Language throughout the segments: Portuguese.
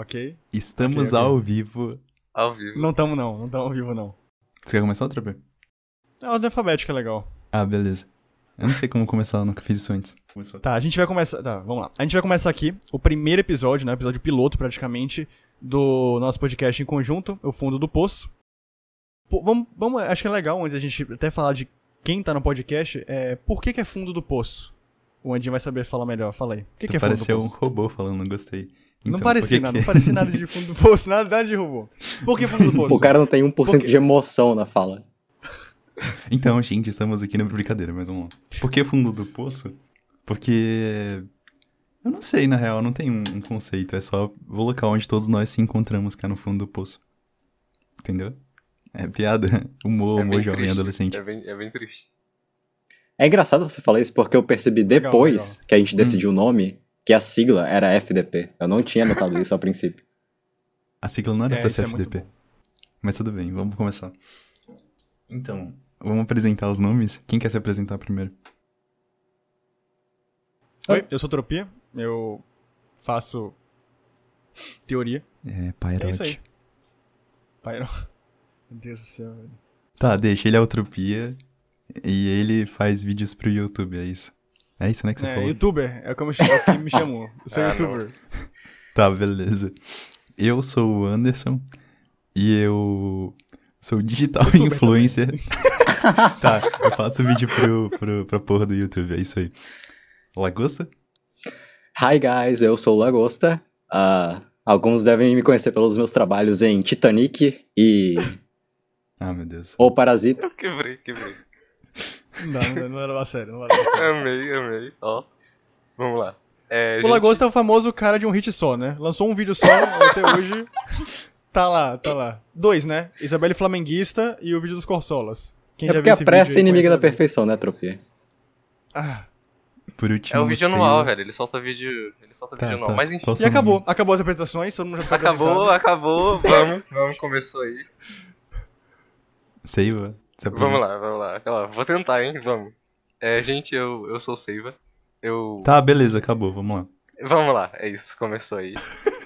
ok? Estamos Ok, ok. ao vivo. Ao vivo. Não tamo não, não tamo ao vivo não. Você quer começar outra, P? A ordem alfabética é legal. Ah, beleza. Eu não sei como começar, eu nunca fiz isso antes. Começou. Tá, a gente vai começar. Tá, vamos lá. A gente vai começar aqui o primeiro episódio, né? Episódio piloto, praticamente, do nosso podcast em conjunto, o Fundo do Poço. Pô, vamos, vamos, acho que é legal, antes a gente até falar de quem tá no podcast, é, por que, que é Fundo do Poço? O Andinho vai saber falar melhor, fala aí. Por que, que é Fundo do pareceu um Poço? robô falando, não gostei. não Então, parecia que nada, que- não parecia nada de Fundo do Poço, nada, nada de robô. Por que Fundo do Poço? O cara não tem 1% Porque- de emoção na fala. Então, gente, estamos aqui na brincadeira, mas vamos lá. Por que fundo do poço? Porque. Eu não sei, na real, não tem um, um conceito. É só o local onde todos nós se encontramos, que é no fundo do poço. Entendeu? É piada. Humor, É humor jovem triste. adolescente. É bem, é bem triste. É engraçado você falar isso porque eu percebi Legal, depois legal. que a gente decidiu o nome que a sigla era FDP. Eu não tinha notado isso ao princípio. A sigla não era É, pra ser é FDP. bom. Mas tudo bem, vamos começar. Então, vamos apresentar os nomes? Quem quer se apresentar primeiro? Oi, eu sou Tropia, eu faço teoria. É, É isso. Pairote. Pai, não. Meu Deus do céu, velho. Tá, deixa, ele é Utopia e ele faz vídeos pro YouTube, é isso. É isso, né, que você É, falou? youtuber, é como é o que me chamou. Eu sou Ah, youtuber. Tá, beleza. Eu sou o Anderson e eu sou digital Youtuber influencer. tá, eu faço vídeo pro, pro, pra porra do YouTube, é isso aí. Lagosta? Hi guys, eu sou o Lagosta. Ah, alguns devem me conhecer pelos meus trabalhos em Titanic e Ah, meu Deus. O Parasita. Eu quebrei, quebrei. Não, não, levar a sério, não vai levar a sério. Amei, amei. Ó. Vamos lá. É, O gente, Lagosta é o famoso cara de um hit só, né? Lançou um vídeo só, até hoje. Tá lá, tá lá. Dois, né? Isabelle Flamenguista e o vídeo dos Corsolas. Quem É já porque viu a pressa é inimiga da perfeição, né, Tropia? Ah, Por último, É o vídeo sei- anual, velho. Ele solta vídeo. Ele solta Tá, vídeo anual. tá. Mas enfim. Qual E acabou. Acabou as apresentações, todo mundo já Acabou, acabou. Vamos, vamos, começou aí. Seiva? Vamos lá, vamos lá. Ó, Vou tentar, hein? Vamos. É, gente, eu, eu sou o Seiva. Eu. Tá, beleza, acabou, vamos lá. Vamos lá, é isso, começou aí.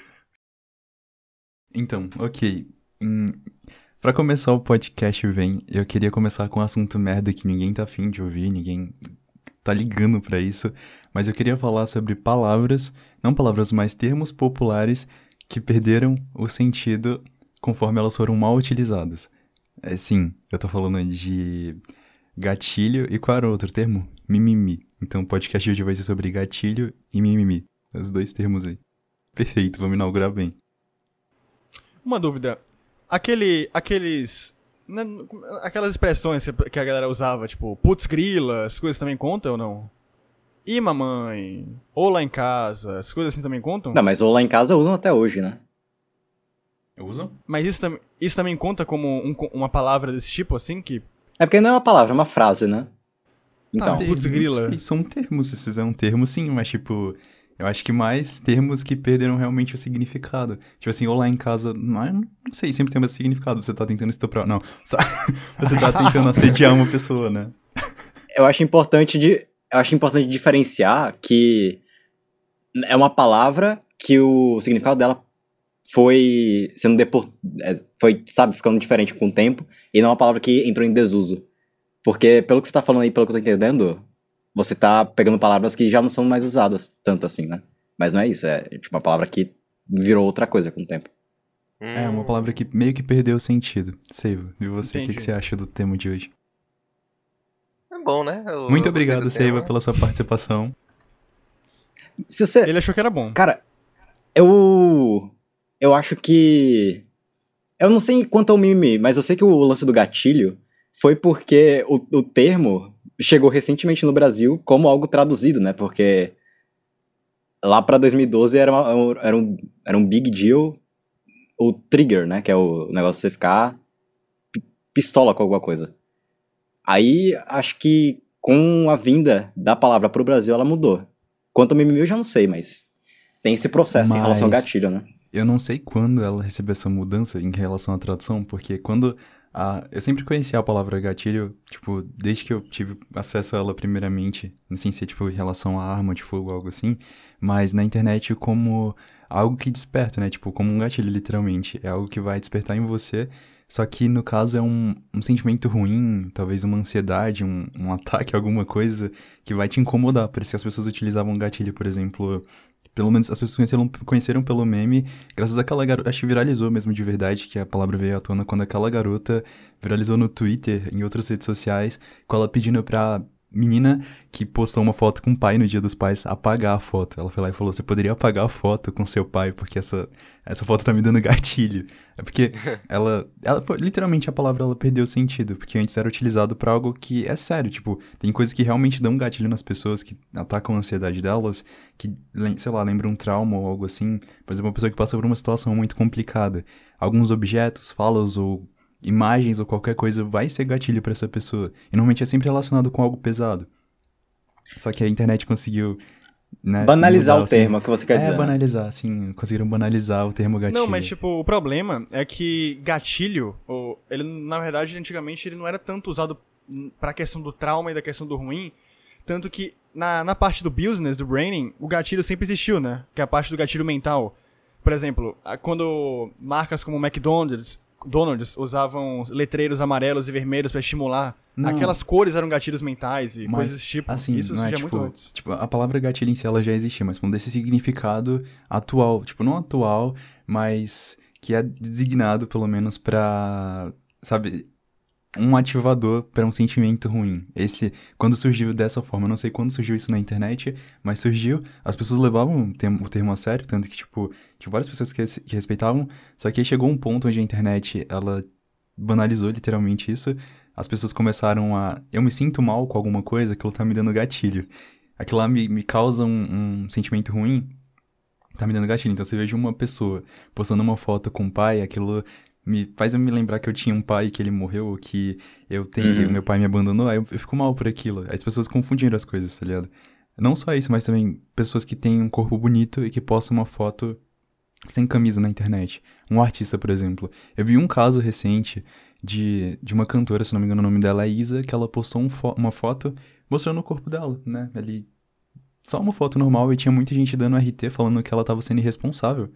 Então, ok. Hum, pra começar o podcast vem, eu queria começar com um assunto merda que ninguém tá afim de ouvir, ninguém tá ligando pra isso, mas eu queria falar sobre palavras, não palavras, mas termos populares que perderam o sentido conforme elas foram mal utilizadas. É, sim, eu tô falando de gatilho e qual era o outro termo? Mimimi. Então o podcast de hoje vai ser sobre gatilho e mimimi. Os dois termos aí. Perfeito, vamos inaugurar bem. Uma dúvida. Aquele. Aqueles. né, Aquelas expressões que a galera usava, tipo, putz grila, as coisas também contam ou não? Ih, mamãe. Ou lá em casa, as coisas assim também contam? Não, mas o lá em casa usam até hoje, né? Usam? Mas isso, tam- isso também conta como um- uma palavra desse tipo, assim, que. É porque não é uma palavra, é uma frase, né? Então, Tá. putz, Termos, grila. sim, São termos, se fizer um termo, sim, mas tipo, eu acho que mais termos que perderam realmente o significado. Tipo assim, ou lá em casa, não, é- não sei, sempre tem um significado. Você tá tentando estuprar. Não, você tá- você tá tentando assediar uma pessoa, né? eu acho importante de eu acho importante diferenciar que é uma palavra que o significado dela foi sendo depor, é, foi sabe ficando diferente com o tempo e não é uma palavra que entrou em desuso porque pelo que você tá falando aí pelo que eu tô entendendo você tá pegando palavras que já não são mais usadas tanto assim né mas não é isso é tipo uma palavra que virou outra coisa com o tempo É uma palavra que meio que perdeu o sentido. Seiva, e você, o que, que você acha do tema de hoje? É bom, né? Eu- Muito eu obrigado, do Seiva, pela sua participação. se você Ele achou que era bom. Cara, eu. Eu acho que. Eu não sei quanto ao mimimi, mas eu sei que o lance do gatilho foi porque o, o termo chegou recentemente no Brasil como algo traduzido, né? Porque lá pra 2012 era, uma- era, um, era um big deal o trigger, né? Que é o negócio de você ficar pi- pistola com alguma coisa. Aí acho que com a vinda da palavra pro Brasil ela mudou. Quanto ao mimimi eu já não sei, mas tem esse processo em relação ao Mas- gatilho, né? Eu não sei quando ela recebeu essa mudança em relação à tradução, porque quando a, eu sempre conhecia a palavra gatilho, tipo, desde que eu tive acesso a ela primeiramente, sem ser, tipo, em relação à arma de fogo ou algo assim, mas na internet como algo que desperta, né? Tipo, como um gatilho, literalmente. É algo que vai despertar em você. Só que no caso é um, um sentimento ruim, talvez uma ansiedade, um, um ataque, alguma coisa que vai te incomodar. Por isso que as pessoas utilizavam gatilho, por exemplo. Pelo menos as pessoas conheceram, conheceram pelo meme, graças àquela garota. Acho que viralizou mesmo de verdade, que a palavra veio à tona quando aquela garota viralizou no Twitter, em outras redes sociais, com ela pedindo pra menina que postou uma foto com o pai no dia dos pais apagar a foto. Ela foi lá e falou: Você poderia apagar a foto com seu pai, porque essa, essa foto tá me dando gatilho. É porque ela. ela literalmente a palavra ela perdeu sentido, porque antes era utilizado para algo que é sério. Tipo, tem coisas que realmente dão gatilho nas pessoas, que atacam a ansiedade delas, que, sei lá, lembram um trauma ou algo assim. Por exemplo, uma pessoa que passa por uma situação muito complicada. Alguns objetos, falas ou imagens ou qualquer coisa vai ser gatilho para essa pessoa. E normalmente é sempre relacionado com algo pesado. Só que a internet conseguiu. Né, banalizar mudar, o assim, termo, é o que você quer é, dizer. né? banalizar, assim, conseguiram banalizar o termo gatilho. Não, mas tipo, o problema é que gatilho, ou, ele na verdade antigamente ele não era tanto usado pra questão do trauma e da questão do ruim, tanto que na, na parte do business, do braining, o gatilho sempre existiu, né? Que é a parte do gatilho mental. Por exemplo, quando marcas como McDonald's Donalds usavam letreiros amarelos e vermelhos para estimular. Não. Aquelas cores eram gatilhos mentais e mas, coisas desse tipo. Assim, Isso não é, tipo, muito antes. Tipo, a palavra gatilho em si ela já existia, mas com desse significado atual. Tipo, não atual, mas que é designado pelo menos pra. Sabe? Um ativador para um sentimento ruim. Esse, quando surgiu dessa forma, eu não sei quando surgiu isso na internet, mas surgiu, as pessoas levavam o termo, o termo a sério, tanto que, tipo, tinha várias pessoas que, que respeitavam, só que aí chegou um ponto onde a internet, ela banalizou literalmente isso, as pessoas começaram a, eu me sinto mal com alguma coisa, aquilo tá me dando gatilho. Aquilo lá me, me causa um, um sentimento ruim, tá me dando gatilho. Então, você veja uma pessoa postando uma foto com o pai, aquilo me faz eu me lembrar que eu tinha um pai que ele morreu, que eu tenho, uhum. meu pai me abandonou, aí eu, eu, fico mal por aquilo. As pessoas confundiram as coisas, tá ligado? Não só isso, mas também pessoas que têm um corpo bonito e que postam uma foto sem camisa na internet. Um artista, por exemplo. Eu vi um caso recente de, de uma cantora, se não me engano o nome dela é Isa, que ela postou um fo uma foto mostrando o corpo dela, né? Ali, só uma foto normal e tinha muita gente dando RT falando que ela tava sendo irresponsável.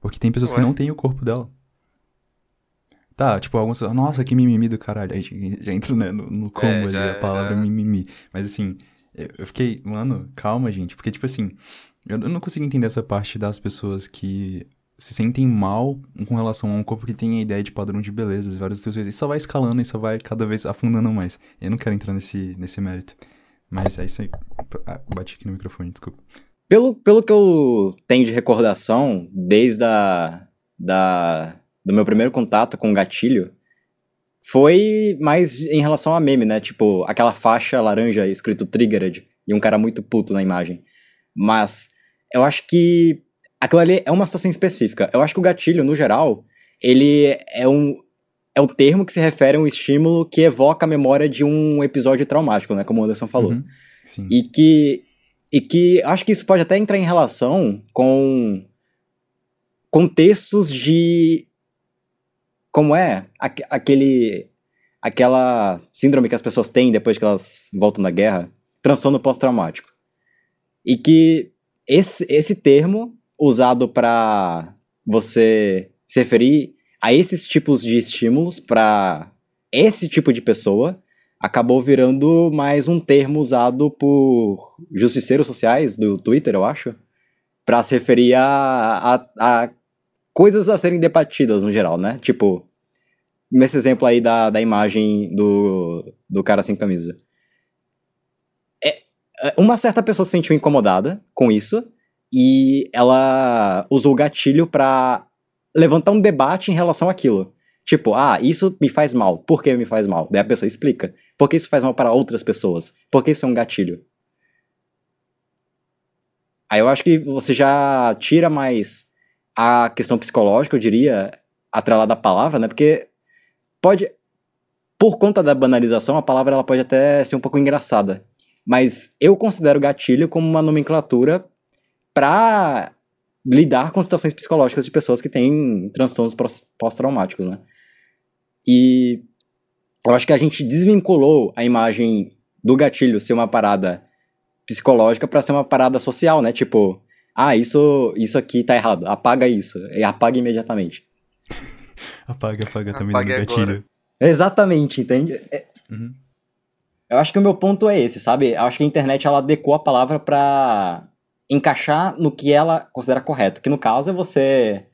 Porque tem pessoas Ué? que não têm o corpo dela. Tá, tipo, alguns. Nossa, que mimimi do caralho. Aí já entra né, no, no combo é, ali a palavra já... mimimi. Mas assim, eu fiquei, mano, calma, gente. Porque, tipo assim, eu não consigo entender essa parte das pessoas que se sentem mal com relação a um corpo que tem a ideia de padrão de beleza, várias coisas. E só vai escalando e só vai cada vez afundando mais. Eu não quero entrar nesse, nesse mérito. Mas é isso aí. Ah, bati aqui no microfone, desculpa. Pelo, pelo que eu tenho de recordação, desde a da do meu primeiro contato com o gatilho foi mais em relação a meme, né? Tipo, aquela faixa laranja escrito Triggered e um cara muito puto na imagem. Mas eu acho que aquilo ali é uma situação específica. Eu acho que o gatilho, no geral, ele é um é um termo que se refere a um estímulo que evoca a memória de um episódio traumático, né? Como o Anderson falou. Uhum, e que e que acho que isso pode até entrar em relação com contextos de como é aquele aquela síndrome que as pessoas têm depois que elas voltam da guerra, transtorno pós-traumático. E que esse, esse termo usado para você se referir a esses tipos de estímulos para esse tipo de pessoa acabou virando mais um termo usado por justiceiros sociais do Twitter, eu acho, para se referir a, a, a coisas a serem debatidas no geral, né? Tipo, nesse exemplo aí da, da imagem do, do cara sem camisa. É, é, uma certa pessoa se sentiu incomodada com isso e ela usou o gatilho para levantar um debate em relação àquilo. Tipo, ah, isso me faz mal. Por que me faz mal? Daí a pessoa explica. Por que isso faz mal para outras pessoas? Por que isso é um gatilho? Aí eu acho que você já tira mais a questão psicológica, eu diria, atrelada à palavra, né? Porque pode. Por conta da banalização, a palavra ela pode até ser um pouco engraçada. Mas eu considero gatilho como uma nomenclatura para lidar com situações psicológicas de pessoas que têm transtornos pós-traumáticos, né? E eu acho que a gente desvinculou a imagem do gatilho ser uma parada psicológica para ser uma parada social, né? Tipo, Ah, isso, isso aqui tá errado. Apaga isso. E apaga imediatamente. Apaga, apaga, tá me Apague dando agora. gatilho. Exatamente, entende? É- Uhum. Eu acho que o meu ponto é esse, sabe? Eu acho que a internet ela adequou a palavra pra encaixar no que ela considera correto. Que no caso é você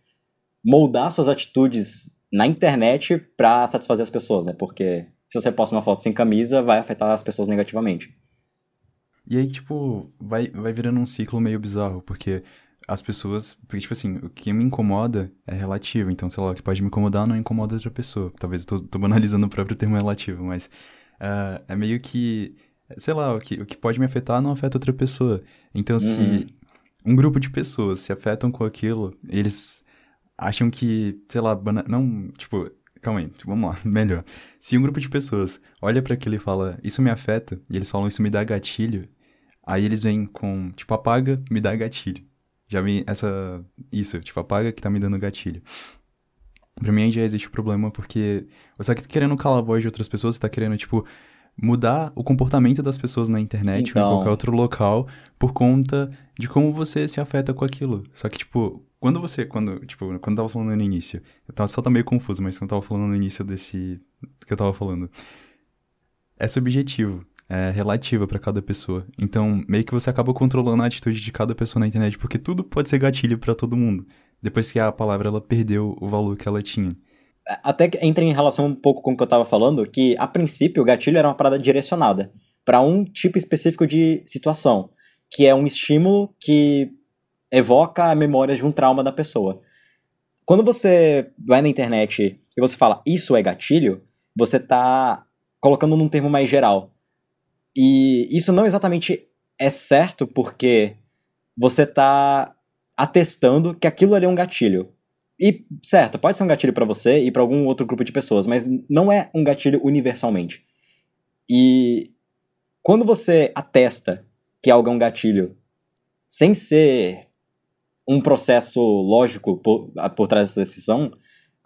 moldar suas atitudes na internet pra satisfazer as pessoas, né? Porque se você posta uma foto sem camisa, vai afetar as pessoas negativamente. E aí, tipo, vai, vai virando um ciclo meio bizarro, porque as pessoas. Porque, tipo assim, o que me incomoda é relativo. Então, sei lá, o que pode me incomodar não incomoda outra pessoa. Talvez eu tô, tô banalizando o próprio termo relativo, mas. ah, é meio que. Sei lá, o que, o que pode me afetar não afeta outra pessoa. Então, Uhum. se um grupo de pessoas se afetam com aquilo, eles acham que, sei lá, bana- não. Tipo, calma aí, vamos lá, melhor. Se um grupo de pessoas olha pra aquilo e fala, isso me afeta, e eles falam, isso me dá gatilho, aí eles vêm com, tipo, apaga, me dá gatilho. Já vi essa. Isso, tipo, apaga que tá me dando gatilho. Pra mim aí já existe o problema, porque você tá querendo calar a voz de outras pessoas, você tá querendo, tipo, mudar o comportamento das pessoas na internet ou Então. em qualquer outro local por conta de como você se afeta com aquilo. Só que, tipo, quando você, quando, tipo, quando eu tava falando no início, eu tava, só tá meio confuso, mas quando eu tava falando no início desse, que eu tava falando, é subjetivo, é relativo pra cada pessoa. Então, meio que você acaba controlando a atitude de cada pessoa na internet, porque tudo pode ser gatilho pra todo mundo. Depois que a palavra ela perdeu o valor que ela tinha. Até que entra em relação um pouco com o que eu tava falando, que a princípio o gatilho era uma parada direcionada para um tipo específico de situação, que é um estímulo que evoca memórias de um trauma da pessoa. Quando você vai na internet e você fala isso é gatilho, você tá colocando num termo mais geral. E isso não exatamente é certo porque você tá atestando que aquilo ali é um gatilho. E, certo, pode ser um gatilho pra você e pra algum outro grupo de pessoas, mas não é um gatilho universalmente. E quando você atesta que algo é um gatilho, sem ser um processo lógico por, por trás dessa decisão,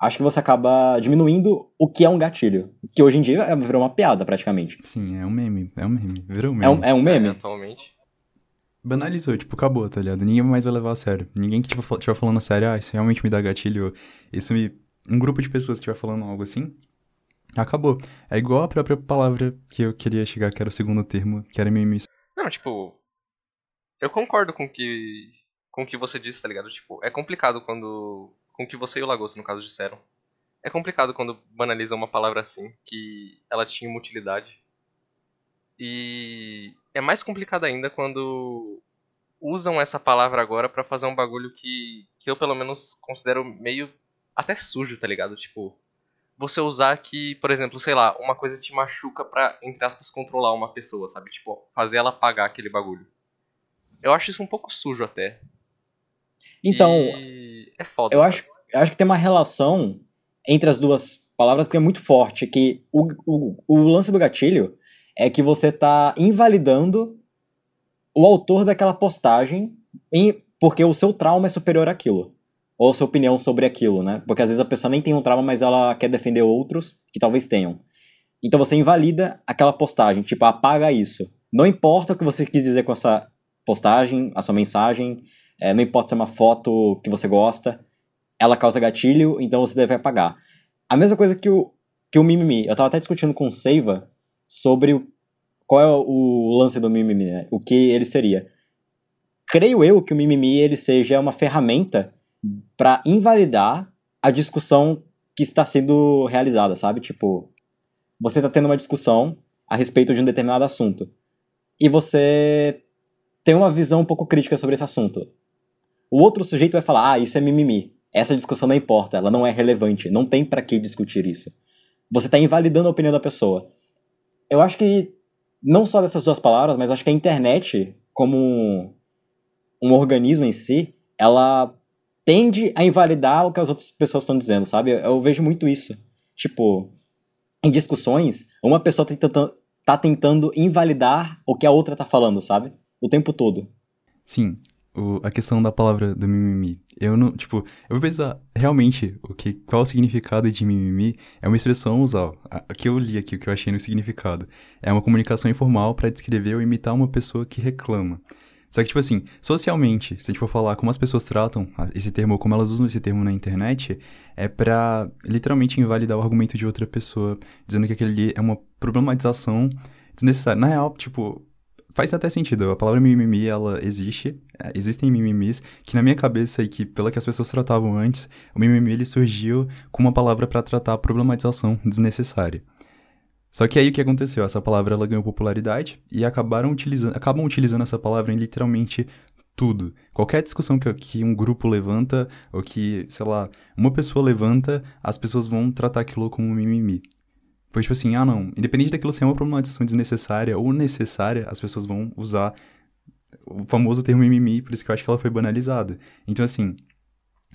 acho que você acaba diminuindo o que é um gatilho. Que hoje em dia é- virou uma piada, praticamente. Sim, é um meme, é um meme, virou um meme. É um, é um meme? É, atualmente. Banalizou, tipo, acabou, tá ligado? Ninguém mais vai levar a sério. Ninguém que, tipo, estiver falando sério, ah, isso realmente me dá gatilho, isso me... Um grupo de pessoas que estiver falando algo assim, acabou. É igual a própria palavra que eu queria chegar, que era o segundo termo, que era mimimi. Não, tipo. Eu concordo com que, com o que você disse, tá ligado? Tipo, é complicado quando. Com o que você e o Lagosta, no caso, disseram. É complicado quando banaliza uma palavra assim, que ela tinha uma utilidade. E é mais complicado ainda quando usam essa palavra agora pra fazer um bagulho que, que eu pelo menos considero meio até sujo, tá ligado? Tipo, você usar que, por exemplo, sei lá, uma coisa te machuca pra, entre aspas, controlar uma pessoa, sabe? Tipo, fazer ela pagar aquele bagulho. Eu acho isso um pouco sujo até. Então, E é foda. eu sabe? acho, acho que tem uma relação entre as duas palavras que é muito forte, que o, o, o lance do gatilho é que você tá invalidando o autor daquela postagem em- porque o seu trauma é superior àquilo. Ou a sua opinião sobre aquilo, né? Porque às vezes a pessoa nem tem um trauma, mas ela quer defender outros que talvez tenham. Então você invalida aquela postagem, tipo, apaga isso. Não importa o que você quis dizer com essa postagem, a sua mensagem, é, não importa se é uma foto que você gosta, ela causa gatilho, então você deve apagar. A mesma coisa que o, que o mimimi. Eu tava até discutindo com o Seiva sobre o, qual é o, lance do mimimi, né? O que ele seria. Creio eu que o mimimi ele seja uma ferramenta para invalidar a discussão que está sendo realizada, sabe? Tipo, você tá tendo uma discussão a respeito de um determinado assunto. E você tem uma visão um pouco crítica sobre esse assunto. O outro sujeito vai falar: "Ah, isso é mimimi. Essa discussão não importa, ela não é relevante, não tem pra que discutir isso". Você tá invalidando a opinião da pessoa. Eu acho que não só dessas duas palavras, mas acho que a internet como um, um organismo em si, ela tende a invalidar o que as outras pessoas estão dizendo, sabe? Eu, eu vejo muito isso. Tipo, em discussões, uma pessoa tá tentando, tá tentando invalidar o que a outra tá falando, sabe? O tempo todo. Sim, o- a questão da palavra do mimimi. Eu não, tipo, eu vou pensar realmente o que, qual o significado de mimimi é uma expressão usual. A, a que eu li aqui, o que eu achei no significado. É uma comunicação informal para descrever ou imitar uma pessoa que reclama. Só que, tipo assim, socialmente, se a gente for falar como as pessoas tratam esse termo, como elas usam esse termo na internet, é pra literalmente invalidar o argumento de outra pessoa, dizendo que aquele ali é uma problematização desnecessária. Na real, tipo, faz até sentido. A palavra mimimi, ela existe. É, existem mimimis que na minha cabeça e que pela que as pessoas tratavam antes, o mimimi ele surgiu com uma palavra para tratar a problematização desnecessária. Só que aí o que aconteceu? Essa palavra ela ganhou popularidade e acabaram utilizando, acabam utilizando essa palavra em literalmente tudo. Qualquer discussão que, que um grupo levanta, ou que, sei lá, uma pessoa levanta, as pessoas vão tratar aquilo como mimimi. Pois, tipo assim, ah não, independente daquilo ser uma problematização desnecessária ou necessária, as pessoas vão usar o famoso termo mimimi, por isso que eu acho que ela foi banalizada. Então, assim,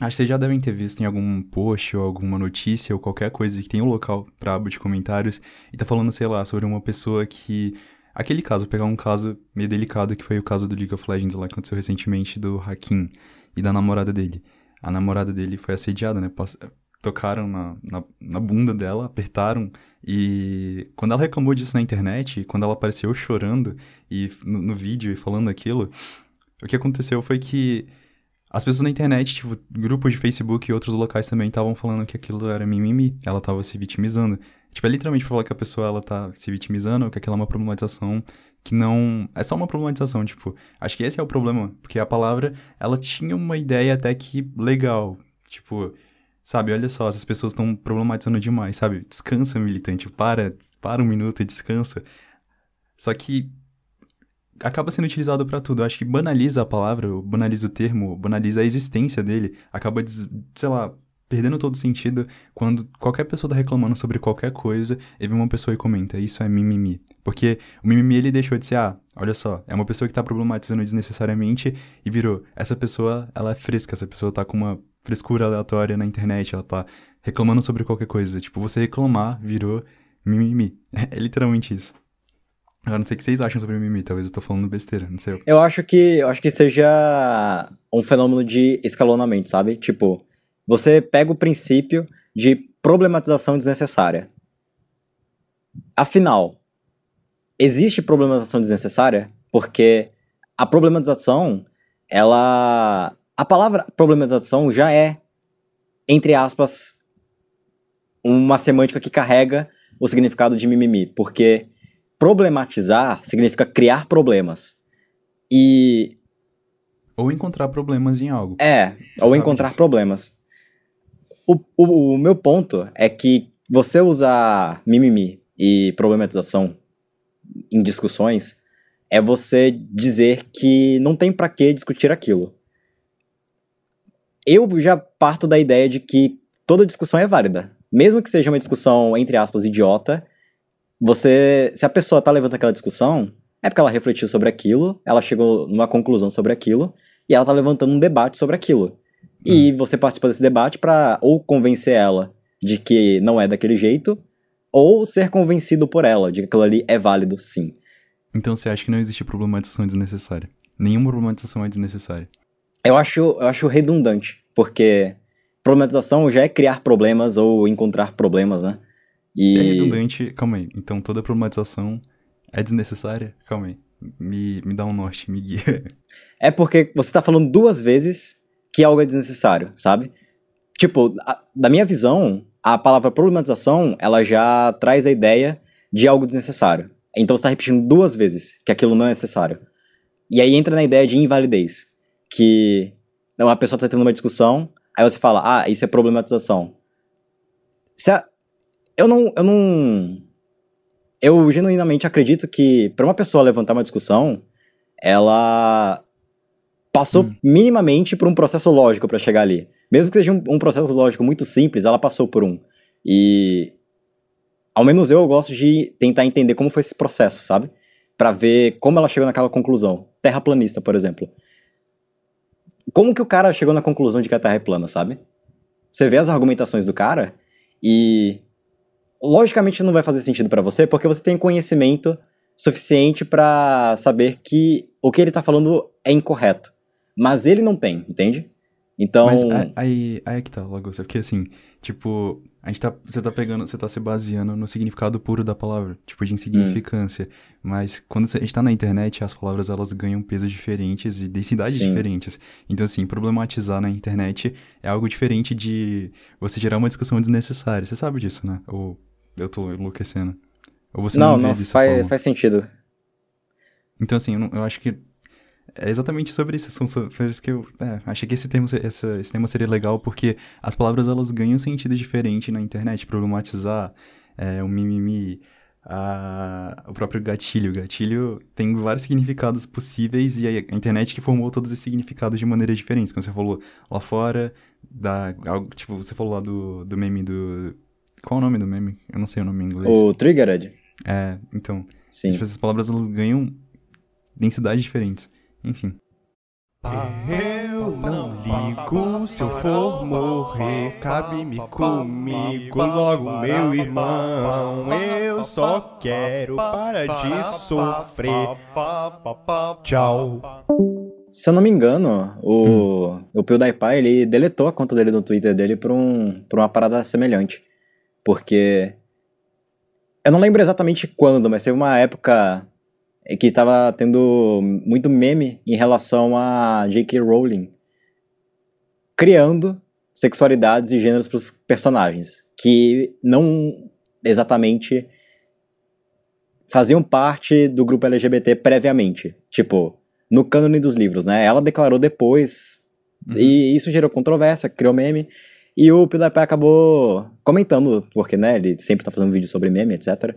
Acho que vocês já devem ter visto em algum post ou alguma notícia ou qualquer coisa que tem um local pra aba de comentários e tá falando, sei lá, sobre uma pessoa que. Aquele caso, pegar um caso meio delicado que foi o caso do League of Legends lá que aconteceu recentemente do Hakim e da namorada dele. A namorada dele foi assediada, né? Tocaram na, na, na bunda dela, apertaram e quando ela reclamou disso na internet, quando ela apareceu chorando e no, no vídeo e falando aquilo, o que aconteceu foi que as pessoas na internet, tipo, grupos de Facebook e outros locais também estavam falando que aquilo era mimimi, ela tava se vitimizando. Tipo, é literalmente pra falar que a pessoa, ela tá se vitimizando, que aquilo é uma problematização que não... É só uma problematização, tipo, acho que esse é o problema, porque a palavra, ela tinha uma ideia até que legal, tipo... Sabe, olha só, essas pessoas estão problematizando demais, sabe? Descansa, militante, para, para um minuto e descansa. Só que acaba sendo utilizado para tudo. Eu acho que banaliza a palavra, banaliza o termo, banaliza a existência dele, acaba, sei lá, perdendo todo sentido quando qualquer pessoa tá reclamando sobre qualquer coisa e vem uma pessoa e comenta, isso é mimimi. Porque o mimimi ele deixou de ser, ah, olha só, é uma pessoa que tá problematizando desnecessariamente e virou, essa pessoa, ela é fresca, essa pessoa tá com uma frescura aleatória na internet, ela tá reclamando sobre qualquer coisa. Tipo, você reclamar virou mimimi. É literalmente isso. Eu não sei o que vocês acham sobre mimimi, talvez eu tô falando besteira, não sei. Eu acho que eu acho que seja um fenômeno de escalonamento, sabe? Tipo, você pega o princípio de problematização desnecessária. Afinal, existe problematização desnecessária? Porque a problematização, ela. A palavra problematização já é, entre aspas, uma semântica que carrega o significado de mimimi. Porque problematizar significa criar problemas. E. Ou encontrar problemas em algo. É, Você ou encontrar disso. problemas. O, o, o, meu ponto é que você usar mimimi e problematização em discussões é você dizer que não tem para que discutir aquilo. Eu já parto da ideia de que toda discussão é válida. Mesmo que seja uma discussão, entre aspas, idiota, você, se a pessoa tá levando aquela discussão, é porque ela refletiu sobre aquilo, ela chegou numa conclusão sobre aquilo, e ela tá levantando um debate sobre aquilo. E hum. você participa desse debate para ou convencer ela de que não é daquele jeito, ou ser convencido por ela de que aquilo ali é válido sim. Então você acha que não existe problematização desnecessária? Nenhuma problematização é desnecessária? Eu acho, eu acho redundante, porque problematização já é criar problemas ou encontrar problemas, né? E... Se é redundante, calma aí. Então toda problematização é desnecessária? Calma aí. Me, me dá um norte, me guia. É porque você tá falando duas vezes que algo é desnecessário, sabe? Tipo, a, da minha visão, a palavra problematização, ela já traz a ideia de algo desnecessário. Então você tá repetindo duas vezes que aquilo não é necessário. E aí entra na ideia de invalidez. Que uma pessoa tá tendo uma discussão, aí você fala, ah, isso é problematização. A, eu não, eu não. Eu genuinamente acredito que para uma pessoa levantar uma discussão, ela passou hum. minimamente por um processo lógico para chegar ali. Mesmo que seja um, um, processo lógico muito simples, ela passou por um. E ao menos eu, eu gosto de tentar entender como foi esse processo, sabe? Para ver como ela chegou naquela conclusão. Terraplanista, por exemplo. Como que o cara chegou na conclusão de que a Terra é plana, sabe? Você vê as argumentações do cara e logicamente não vai fazer sentido para você, porque você tem conhecimento suficiente para saber que o que ele tá falando é incorreto. Mas ele não tem, entende? Então, Mas aí, aí é que tá, Lagosta. Porque assim, tipo, a gente tá. Você tá pegando. Você tá se baseando no significado puro da palavra, tipo, de insignificância. Mas quando a gente tá na internet, as palavras elas ganham pesos diferentes e densidades Sim. diferentes. Então, assim, problematizar na internet é algo diferente de você gerar uma discussão desnecessária. Você sabe disso, né? Ou eu tô enlouquecendo. Ou você não, não, não, faz, forma. faz sentido. Então, assim, eu, não- eu acho que é exatamente sobre isso. São, so- foi isso que eu é, achei que esse, termo, essa- esse tema seria legal, porque as palavras elas ganham sentido diferente na internet. Problematizar, é, o mimimi, a, o próprio gatilho. O gatilho tem vários significados possíveis e a, a internet que formou todos esses significados de maneiras diferentes. Como você falou lá fora, da, algo, tipo, você falou lá do, do meme do. Qual é o nome do meme? Eu não sei o nome em inglês. O Triggered, É, então. sim. Tipo, essas palavras elas ganham densidades diferentes. Enfim. Eu não ligo se eu for morrer, cabe-me comigo logo, meu irmão. Eu só quero parar de sofrer. Tchau. Se eu não me engano, o, o PewDiePie, ele deletou a conta dele no Twitter dele por, um, por uma parada semelhante. Porque... Eu não lembro exatamente quando, mas teve uma época que estava tendo muito meme em relação a J.K. Rowling criando sexualidades e gêneros para os personagens que não exatamente faziam parte do grupo LGBT previamente. Tipo, no cânone dos livros, né? Ela declarou depois, Uhum. e isso gerou controvérsia, criou meme, e o PewDiePie acabou comentando, porque, né, ele sempre tá fazendo vídeo sobre meme, etc.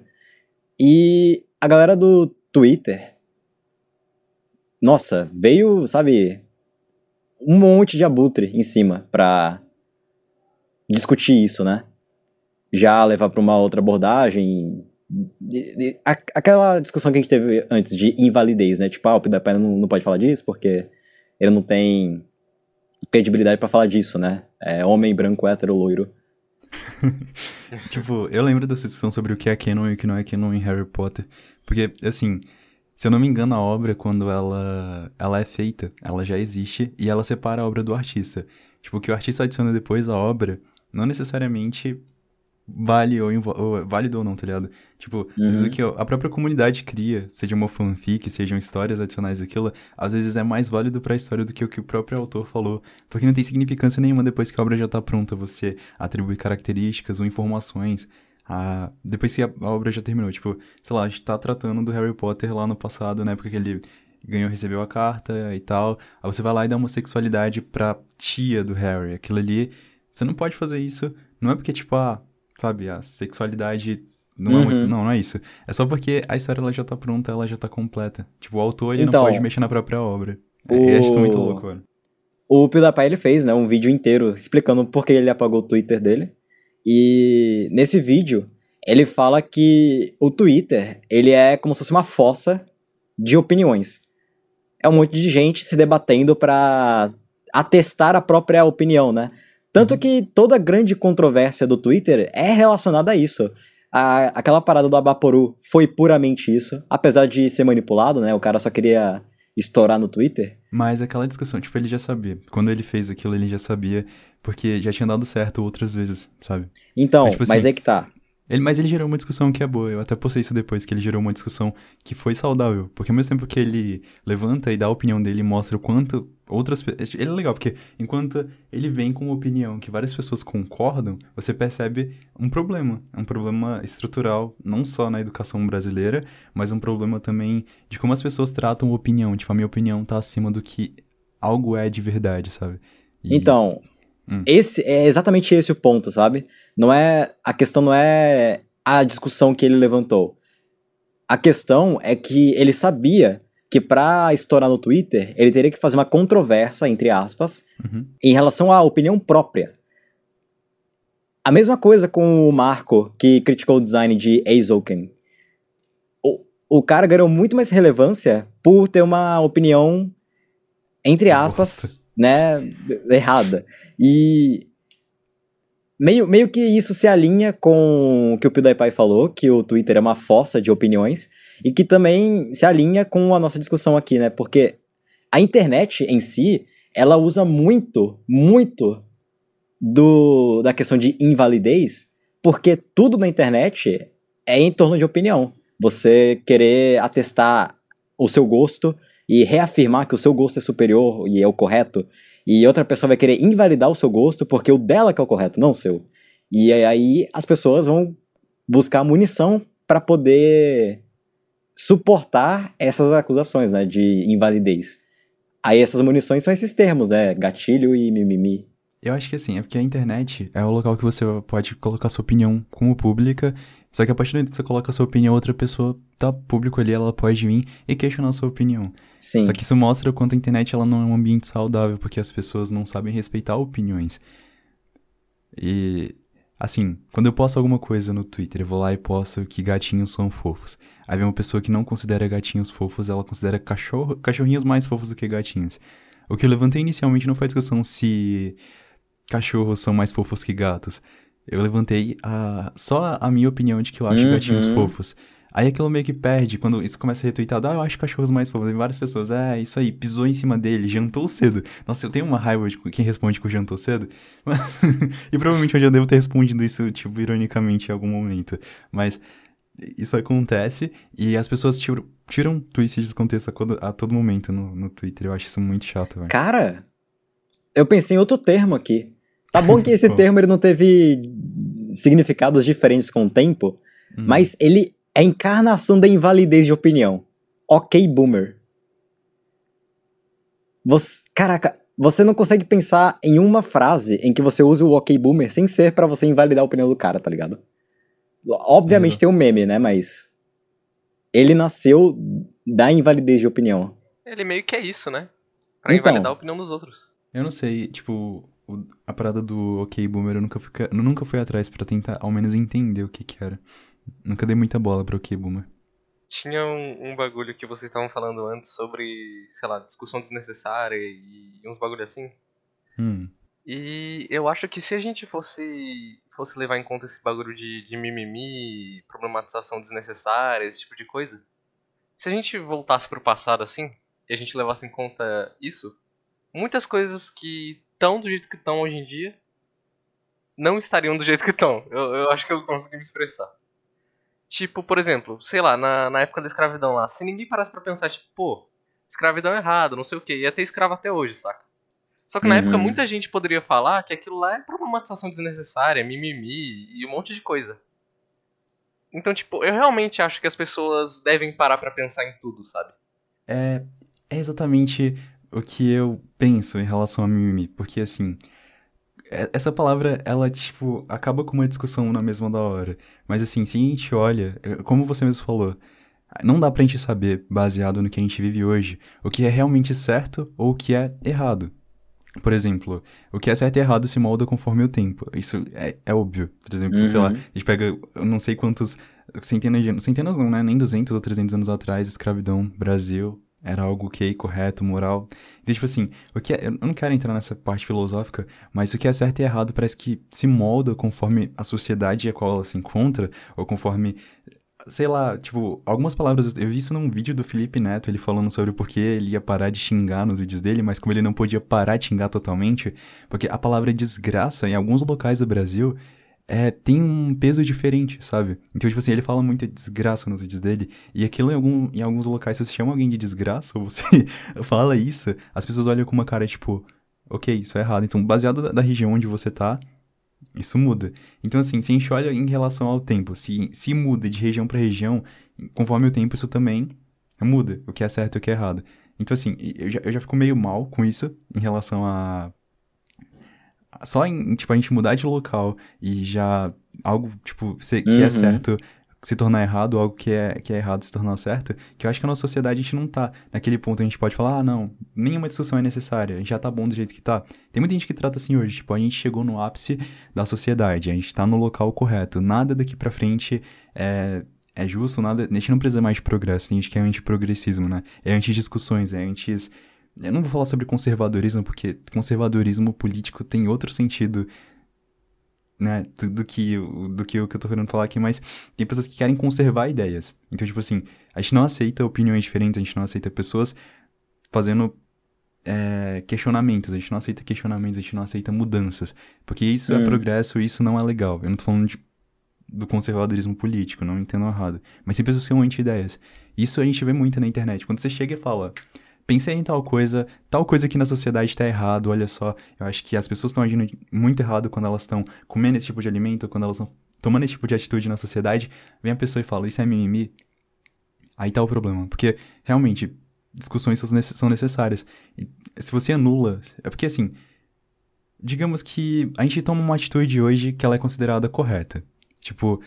E a galera do Twitter, nossa, veio, sabe, um monte de abutre em cima pra discutir isso, né? Já levar pra uma outra abordagem, aquela discussão que a gente teve antes de invalidez, né? Tipo, ah, o PewDiePie não, não pode falar disso porque ele não tem credibilidade pra falar disso, né? É homem branco, hétero, loiro. Tipo, eu lembro dessa discussão sobre o que é canon e o que não é canon em Harry Potter. Porque, assim, se eu não me engano, a obra, quando ela, ela é feita, ela já existe e ela separa a obra do artista. Tipo, o que o artista adiciona depois à obra, não necessariamente vale ou, ou válido ou não, tá ligado? Tipo, às vezes Uhum. o que a própria comunidade cria, seja uma fanfic, sejam histórias adicionais daquilo, às vezes é mais válido pra história do que o que o próprio autor falou. Porque não tem significância nenhuma depois que a obra já tá pronta, você atribui características ou informações. a- depois que a, a obra já terminou, tipo, sei lá, a gente tá tratando do Harry Potter lá no passado, na época que ele ganhou, recebeu a carta e tal. Aí você vai lá e dá uma sexualidade pra tia do Harry. Aquilo ali, você não pode fazer isso. Não é porque, tipo, ah, sabe, a sexualidade não é Uhum. muito. Não, não é isso. É só porque a história ela já tá pronta, ela já tá completa. Tipo, o autor ele Então, não pode mexer na própria obra. É, o- Eu acho isso muito louco, velho. O PewDiePie ele fez, né, um vídeo inteiro explicando por que ele apagou o Twitter dele. E nesse vídeo ele fala que o Twitter ele é como se fosse uma fossa de opiniões. É um monte de gente se debatendo pra atestar a própria opinião, né? Tanto Uhum. que toda grande controvérsia do Twitter é relacionada a isso. A- aquela parada do Abaporu foi puramente isso, apesar de ser manipulado, né? O cara só queria estourar no Twitter. Mas aquela discussão, tipo, ele já sabia. Quando ele fez aquilo, ele já sabia, porque já tinha dado certo outras vezes, sabe? Então, Então, tipo mas assim, é que tá. Ele, mas ele gerou uma discussão que é boa. Eu até postei isso depois, que ele gerou uma discussão que foi saudável. Porque ao mesmo tempo que ele levanta e dá a opinião dele e mostra o quanto outras pessoas. Ele é legal, porque enquanto ele vem com uma opinião que várias pessoas concordam, você percebe um problema. Um problema estrutural, não só na educação brasileira, mas um problema também de como as pessoas tratam opinião. Tipo, a minha opinião tá acima do que algo é de verdade, sabe? E- Então, Hum. esse é exatamente esse o ponto, sabe? Não é a questão não é a discussão que ele levantou. A questão é que ele sabia que pra estourar no Twitter, ele teria que fazer uma controvérsia entre aspas Uhum. em relação à opinião própria. A mesma coisa com o Marco, que criticou o design de Eizouken. O, o cara ganhou muito mais relevância por ter uma opinião, entre aspas, Bosta. né, errada. E meio, meio que isso se alinha com o que o PewDiePie falou, que o Twitter é uma fossa de opiniões, e que também se alinha com a nossa discussão aqui, né, porque a internet em si, ela usa muito, muito do da questão de invalidez, porque tudo na internet é em torno de opinião. Você querer atestar o seu gosto e reafirmar que o seu gosto é superior e é o correto, e outra pessoa vai querer invalidar o seu gosto porque o dela que é o correto, não o seu. E aí as pessoas vão buscar munição para poder suportar essas acusações, né, de invalidez. Aí essas munições são esses termos, né, gatilho e mimimi. Eu acho que assim, é porque a internet é o local que você pode colocar sua opinião como pública, só que a partir do momento que você coloca sua opinião, outra pessoa tá público ali, ela pode vir e questionar a sua opinião. Sim. Só que isso mostra o quanto a internet ela não é um ambiente saudável, porque as pessoas não sabem respeitar opiniões. E assim, quando eu posto alguma coisa no Twitter, eu vou lá e posto que gatinhos são fofos. Aí vem uma pessoa que não considera gatinhos fofos, ela considera cachorro, cachorrinhos mais fofos do que gatinhos. O que eu levantei inicialmente não foi discussão se cachorros são mais fofos que gatos. Eu levantei a, só a minha opinião de que eu acho Uhum. gatinhos fofos. Aí aquilo meio que perde, quando isso começa a ser retweetado, ah, eu acho cachorros mais fofos. E várias pessoas, é, isso aí, pisou em cima dele, jantou cedo. Nossa, eu tenho uma raiva de quem responde com jantou cedo. e provavelmente eu já devo ter respondido isso, tipo, ironicamente em algum momento. Mas isso acontece e as pessoas tiram, tiram tweets de descontexto a, todo- momento no, no Twitter. Eu acho isso muito chato, velho. Cara, eu pensei em outro termo aqui. Tá bom que esse termo ele não teve significados diferentes com o tempo, Hum. mas ele é a encarnação da invalidez de opinião. Ok, boomer. Você, caraca, você não consegue pensar em uma frase em que você use o ok boomer sem ser pra você invalidar a opinião do cara, tá ligado? Obviamente Uhum. tem um meme, né, mas ele nasceu da invalidez de opinião. Ele meio que é isso, né? Pra Então. invalidar a opinião dos outros. Eu não sei, tipo, o- a parada do OK Boomer eu nunca fui, nunca fui atrás pra tentar ao menos entender o que que era. Nunca dei muita bola pro OK Boomer. Tinha um, um bagulho que vocês estavam falando antes sobre, sei lá, discussão desnecessária e uns bagulho assim. Hum. E eu acho que se a gente fosse fosse levar em conta esse bagulho de, de mimimi, problematização desnecessária, esse tipo de coisa, se a gente voltasse pro passado assim, e a gente levasse em conta isso, muitas coisas que estão do jeito que estão hoje em dia não estariam do jeito que estão. Eu, eu acho que eu consegui me expressar. Tipo, por exemplo, sei lá, na, na época da escravidão lá, se ninguém parasse pra pensar, tipo, pô, escravidão é errado, não sei o que, ia ter escravo até hoje, saca? Só que na Uhum. época muita gente poderia falar que aquilo lá é problematização desnecessária, mimimi e um monte de coisa. Então, tipo, eu realmente acho que as pessoas devem parar pra pensar em tudo, sabe? É, é exatamente o que eu penso em relação a mimimi, porque assim, é- essa palavra, ela, tipo, acaba com uma discussão na mesma da hora. Mas assim, se a gente olha, é, como você mesmo falou, não dá pra gente saber, baseado no que a gente vive hoje, o que é realmente certo ou o que é errado. Por exemplo, o que é certo e errado se molda conforme o tempo. Isso é, é óbvio. Por exemplo, sei lá, Uhum. a gente pega, eu não sei quantos, centenas de anos, centenas não, né? Nem 200 ou 300 anos atrás, escravidão, Brasil, era algo ok, correto, moral. Então, tipo assim, o que é, eu não quero entrar nessa parte filosófica, mas o que é certo e errado parece que se molda conforme a sociedade a qual ela se encontra, ou conforme, sei lá, tipo, algumas palavras, eu vi isso num vídeo do Felipe Neto, ele falando sobre por que ele ia parar de xingar nos vídeos dele, mas como ele não podia parar de xingar totalmente, porque a palavra desgraça, em alguns locais do Brasil, é, tem um peso diferente, sabe? Então, tipo assim, ele fala muita desgraça nos vídeos dele, e aquilo em, algum, em alguns locais, se você chama alguém de desgraça, ou você fala isso, as pessoas olham com uma cara, tipo, ok, isso é errado. Então, baseado da região onde você tá, isso muda. Então, assim, se a gente olha em relação ao tempo, se, se muda de região pra região, conforme o tempo, isso também muda, o que é certo e o que é errado. Então, assim, eu já, eu já fico meio mal com isso, em relação a só em, tipo, a gente mudar de local e já algo, tipo, se- que é Uhum. certo se tornar errado, algo que é, que é errado se tornar certo, que eu acho que a nossa sociedade a gente não tá naquele ponto, a gente pode falar, ah, não, nenhuma discussão é necessária, a gente já tá bom do jeito que tá. Tem muita gente que trata assim hoje, tipo, a gente chegou no ápice da sociedade, a gente tá no local correto, nada daqui pra frente é, é justo, nada, a gente não precisa mais de progresso, tem gente que é anti-progressismo, né? É anti-discussões, é anti... Eu não vou falar sobre conservadorismo, porque conservadorismo político tem outro sentido, né, do, que, do que eu tô querendo falar aqui, mas tem pessoas que querem conservar ideias. Então, tipo assim, a gente não aceita opiniões diferentes, a gente não aceita pessoas fazendo é, questionamentos, a gente não aceita questionamentos, a gente não aceita mudanças. Porque isso é Hum. progresso e isso não é legal. Eu não tô falando de- do conservadorismo político, não me entendam errado. Mas sem pessoas que são anti-ideias. Isso a gente vê muito na internet. Quando você chega e fala, pensei em tal coisa, tal coisa aqui na sociedade tá errado, olha só. Eu acho que as pessoas estão agindo muito errado quando elas estão comendo esse tipo de alimento, quando elas estão tomando esse tipo de atitude na sociedade. Vem a pessoa e fala, isso é mimimi. Aí tá o problema. Porque, realmente, discussões são necessárias. E se você anula. É porque assim. Digamos que a gente toma uma atitude hoje que ela é considerada correta. Tipo,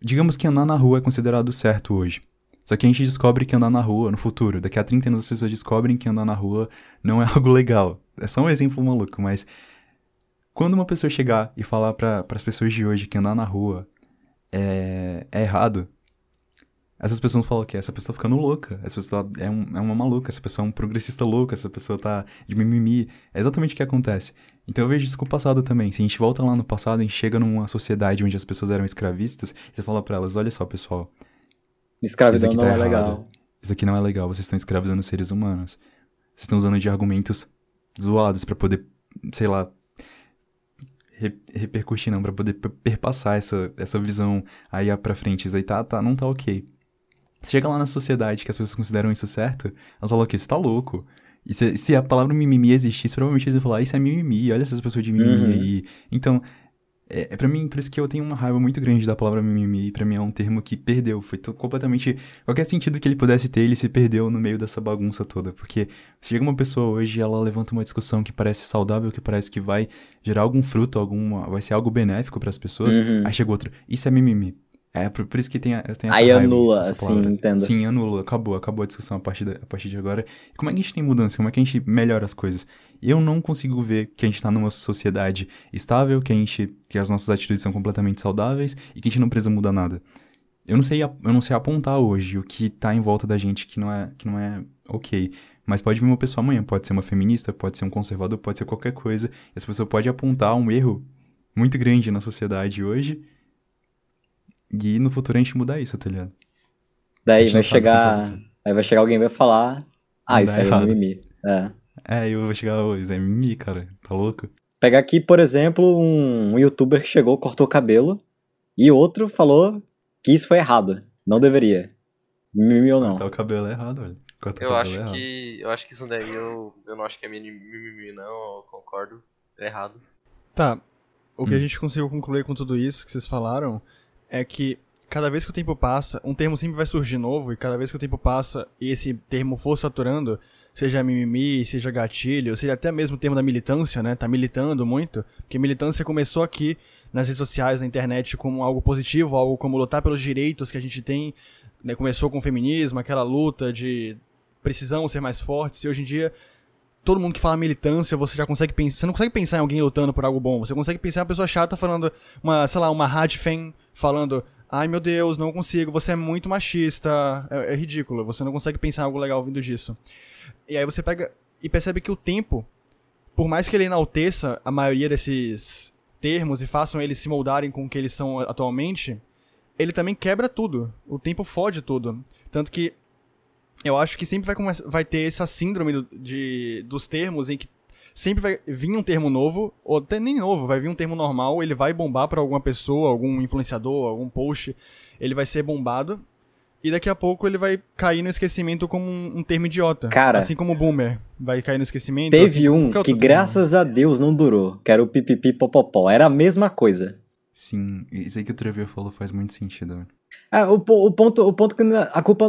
digamos que andar na rua é considerado certo hoje. Só que a gente descobre que andar na rua no futuro, daqui a 30 anos as pessoas descobrem que andar na rua não é algo legal. É só um exemplo maluco, mas quando uma pessoa chegar e falar para as pessoas de hoje que andar na rua é, é errado, essas pessoas falam que essa pessoa tá ficando louca, essa pessoa é, um- é uma maluca, essa pessoa é um progressista louco, essa pessoa tá de mimimi. É exatamente o que acontece. Então eu vejo isso com o passado também. Se a gente volta lá no passado, gente chega numa sociedade onde as pessoas eram escravistas, e você fala pra elas, olha só, pessoal, Escravidão Isso não aqui é tá legal. errado. isso aqui não é legal, vocês estão escravizando seres humanos. Vocês estão usando de argumentos zoados pra poder, sei lá, re- repercutir não, pra poder per- perpassar essa, essa visão aí pra frente. Isso aí tá, tá, não tá ok. Você chega lá na sociedade que as pessoas consideram isso certo, elas falam que isso tá louco. E se, se a palavra mimimi existisse, provavelmente eles iam falar, isso é mimimi, olha essas pessoas de mimimi Uhum. aí. Então, é, é para mim, por isso que eu tenho uma raiva muito grande da palavra mimimi. Pra mim é um termo que perdeu. Foi completamente. Qualquer sentido que ele pudesse ter, ele se perdeu no meio dessa bagunça toda. Porque se chega uma pessoa hoje e ela levanta uma discussão que parece saudável, que parece que vai gerar algum fruto, alguma, vai ser algo benéfico pras pessoas. Uhum. Aí chega outra. Isso é mimimi. É por, por isso que tem, a- eu tenho essa Aí anula, assim, palavra. entendo. Sim, anula. Acabou, acabou a discussão a partir, da- a partir de agora. E como é que a gente tem mudança? Como é que a gente melhora as coisas? Eu não consigo ver que a gente tá numa sociedade estável, que a gente. que as nossas atitudes são completamente saudáveis e que a gente não precisa mudar nada. Eu não sei, eu não sei apontar hoje o que tá em volta da gente que não é, que não é ok. Mas pode vir uma pessoa amanhã, pode ser uma feminista, pode ser um conservador, pode ser qualquer coisa. Essa pessoa pode apontar um erro muito grande na sociedade hoje. E no futuro a gente mudar isso, tá ligado? Daí vai chegar. Aí vai chegar alguém e vai falar. Ah, isso aí é mimimi. É. É, eu vou chegar, isso é mimimi, cara, tá louco? Pegar aqui, por exemplo, um youtuber que chegou, cortou o cabelo, e outro falou que isso foi errado. Não deveria. Mimimi ou não. Cortar o cabelo é errado, velho. Cortar Eu o cabelo acho é que. Eu acho que isso daí eu. Eu não acho que é mimimi, não, eu concordo. É errado. Tá. O que Hum. a gente conseguiu concluir com tudo isso que vocês falaram é que cada vez que o tempo passa, um termo sempre vai surgir novo, e cada vez que o tempo passa e esse termo for saturando, seja mimimi, seja gatilho, seja até mesmo o termo da militância, né? Tá militando muito, porque militância começou aqui nas redes sociais, na internet, como algo positivo, algo como lutar pelos direitos que a gente tem. né? Começou com o feminismo, aquela luta de precisamos ser mais fortes, e hoje em dia todo mundo que fala militância, você já consegue pensar. Você não consegue pensar em alguém lutando por algo bom. Você consegue pensar em uma pessoa chata falando, uma, sei lá, uma Radfem falando. Ai meu Deus, não consigo, você é muito machista. É, é ridículo, você não consegue pensar algo legal vindo disso. E aí você pega e percebe que o tempo, por mais que ele enalteça a maioria desses termos e façam eles se moldarem com o que eles são atualmente, ele também quebra tudo. O tempo fode tudo. Tanto que eu acho que sempre vai, vai ter essa síndrome do- de, dos termos em que sempre vai vir um termo novo, ou até nem novo, vai vir um termo normal, ele vai bombar pra alguma pessoa, algum influenciador, algum post, ele vai ser bombado, e daqui a pouco ele vai cair no esquecimento como um, um termo idiota. Cara. Assim como o boomer vai cair no esquecimento. assim Teve como um que, termo. graças a Deus, não durou. Que era o pipipi popopó. Era a mesma coisa. Sim, isso aí que o Trevor falou faz muito sentido, Ah, o, o ponto, o ponto que a culpa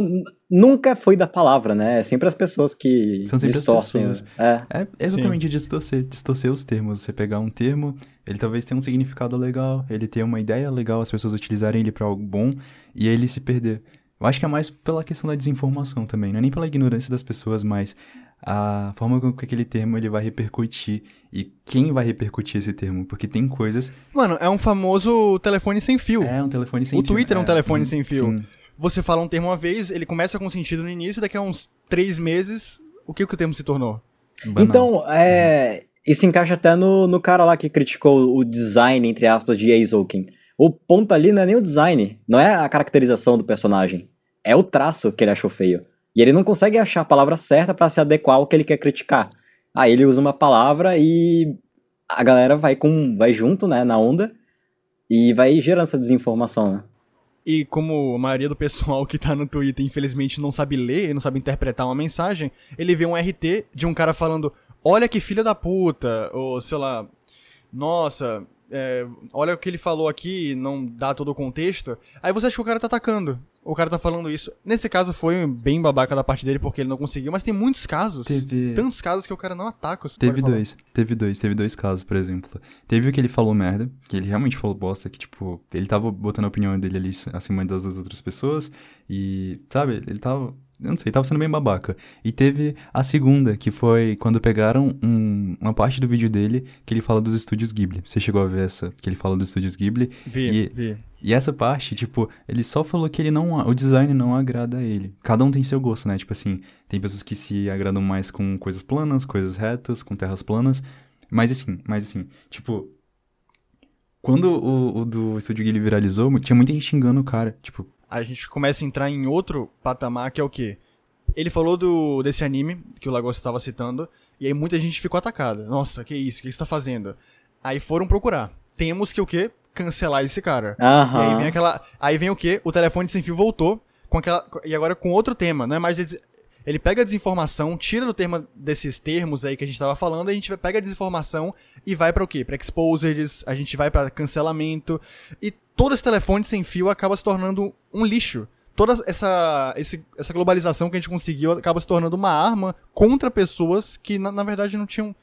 nunca foi da palavra, né? É sempre as pessoas que São sempre as distorcem. pessoas. É. É exatamente distorcer, distorcer os termos. Você pegar um termo, ele talvez tenha um significado legal, ele tenha uma ideia legal, as pessoas utilizarem ele pra algo bom, e aí ele se perder. Eu acho que é mais pela questão da desinformação também, não é nem pela ignorância das pessoas, mas a forma com que aquele termo ele vai repercutir e quem vai repercutir esse termo, porque tem coisas... Mano, é um famoso telefone sem fio. É um telefone sem O fio. Twitter é um telefone hum, sem fio. Sim. Você fala um termo uma vez, ele começa com sentido no início, e daqui a uns três meses, o que, que o termo se tornou? Banal. Então, é, isso encaixa até no, no cara lá que criticou o design, entre aspas, de Eizouken. O ponto ali não é nem o design, não é a caracterização do personagem. É o traço que ele achou feio. E ele não consegue achar a palavra certa pra se adequar ao que ele quer criticar. Aí ele usa uma palavra e a galera vai com vai junto, né, na onda e vai gerando essa desinformação, né? E como a maioria do pessoal que tá no Twitter, infelizmente, não sabe ler, não sabe interpretar uma mensagem, ele vê um RT de um cara falando: Olha que filha da puta, ou sei lá, nossa, é, olha o que ele falou aqui, não dá todo o contexto. Aí você acha que o cara tá atacando. O cara tá falando isso. Nesse caso foi bem babaca da parte dele porque ele não conseguiu, mas tem muitos casos. Teve- Tantos casos que o cara não ataca. você Teve dois, teve dois, teve dois casos, por exemplo. Teve o que ele falou merda, que ele realmente falou bosta, que, tipo, ele tava botando a opinião dele ali acima das outras pessoas, e, sabe, ele tava, eu não sei, tava sendo bem babaca. E teve a segunda, que foi quando pegaram um- uma parte do vídeo dele, que ele fala dos estúdios Ghibli. Você chegou a ver essa, que ele fala dos estúdios Ghibli, Vi, E- vi. e essa parte, tipo, ele só falou que ele não, o design não agrada a ele. Cada um tem seu gosto, né? Tipo assim, tem pessoas que se agradam mais com coisas planas, coisas retas, com terras planas. Mas assim, mas assim, tipo, quando o, o do Estúdio Ghibli viralizou, tinha muita gente xingando o cara, tipo, a gente começa a entrar em outro patamar que é o quê? Ele falou do desse anime que o Lagos estava citando, e aí muita gente ficou atacada. Nossa, que isso? O que você tá fazendo? Aí foram procurar. Temos que o quê? Cancelar esse cara. E aí vem aquela. Aí vem o quê? O telefone sem fio voltou com aquela. E agora com outro tema, não é mais. des- Ele pega a desinformação, tira do termo desses termos aí que a gente tava falando, a gente pega a desinformação e vai pra o quê? Pra exposeds, a gente vai pra cancelamento. E todo esse telefone sem fio acaba se tornando um lixo. Toda essa, esse- essa globalização que a gente conseguiu acaba se tornando uma arma contra pessoas que, na, na verdade, não tinham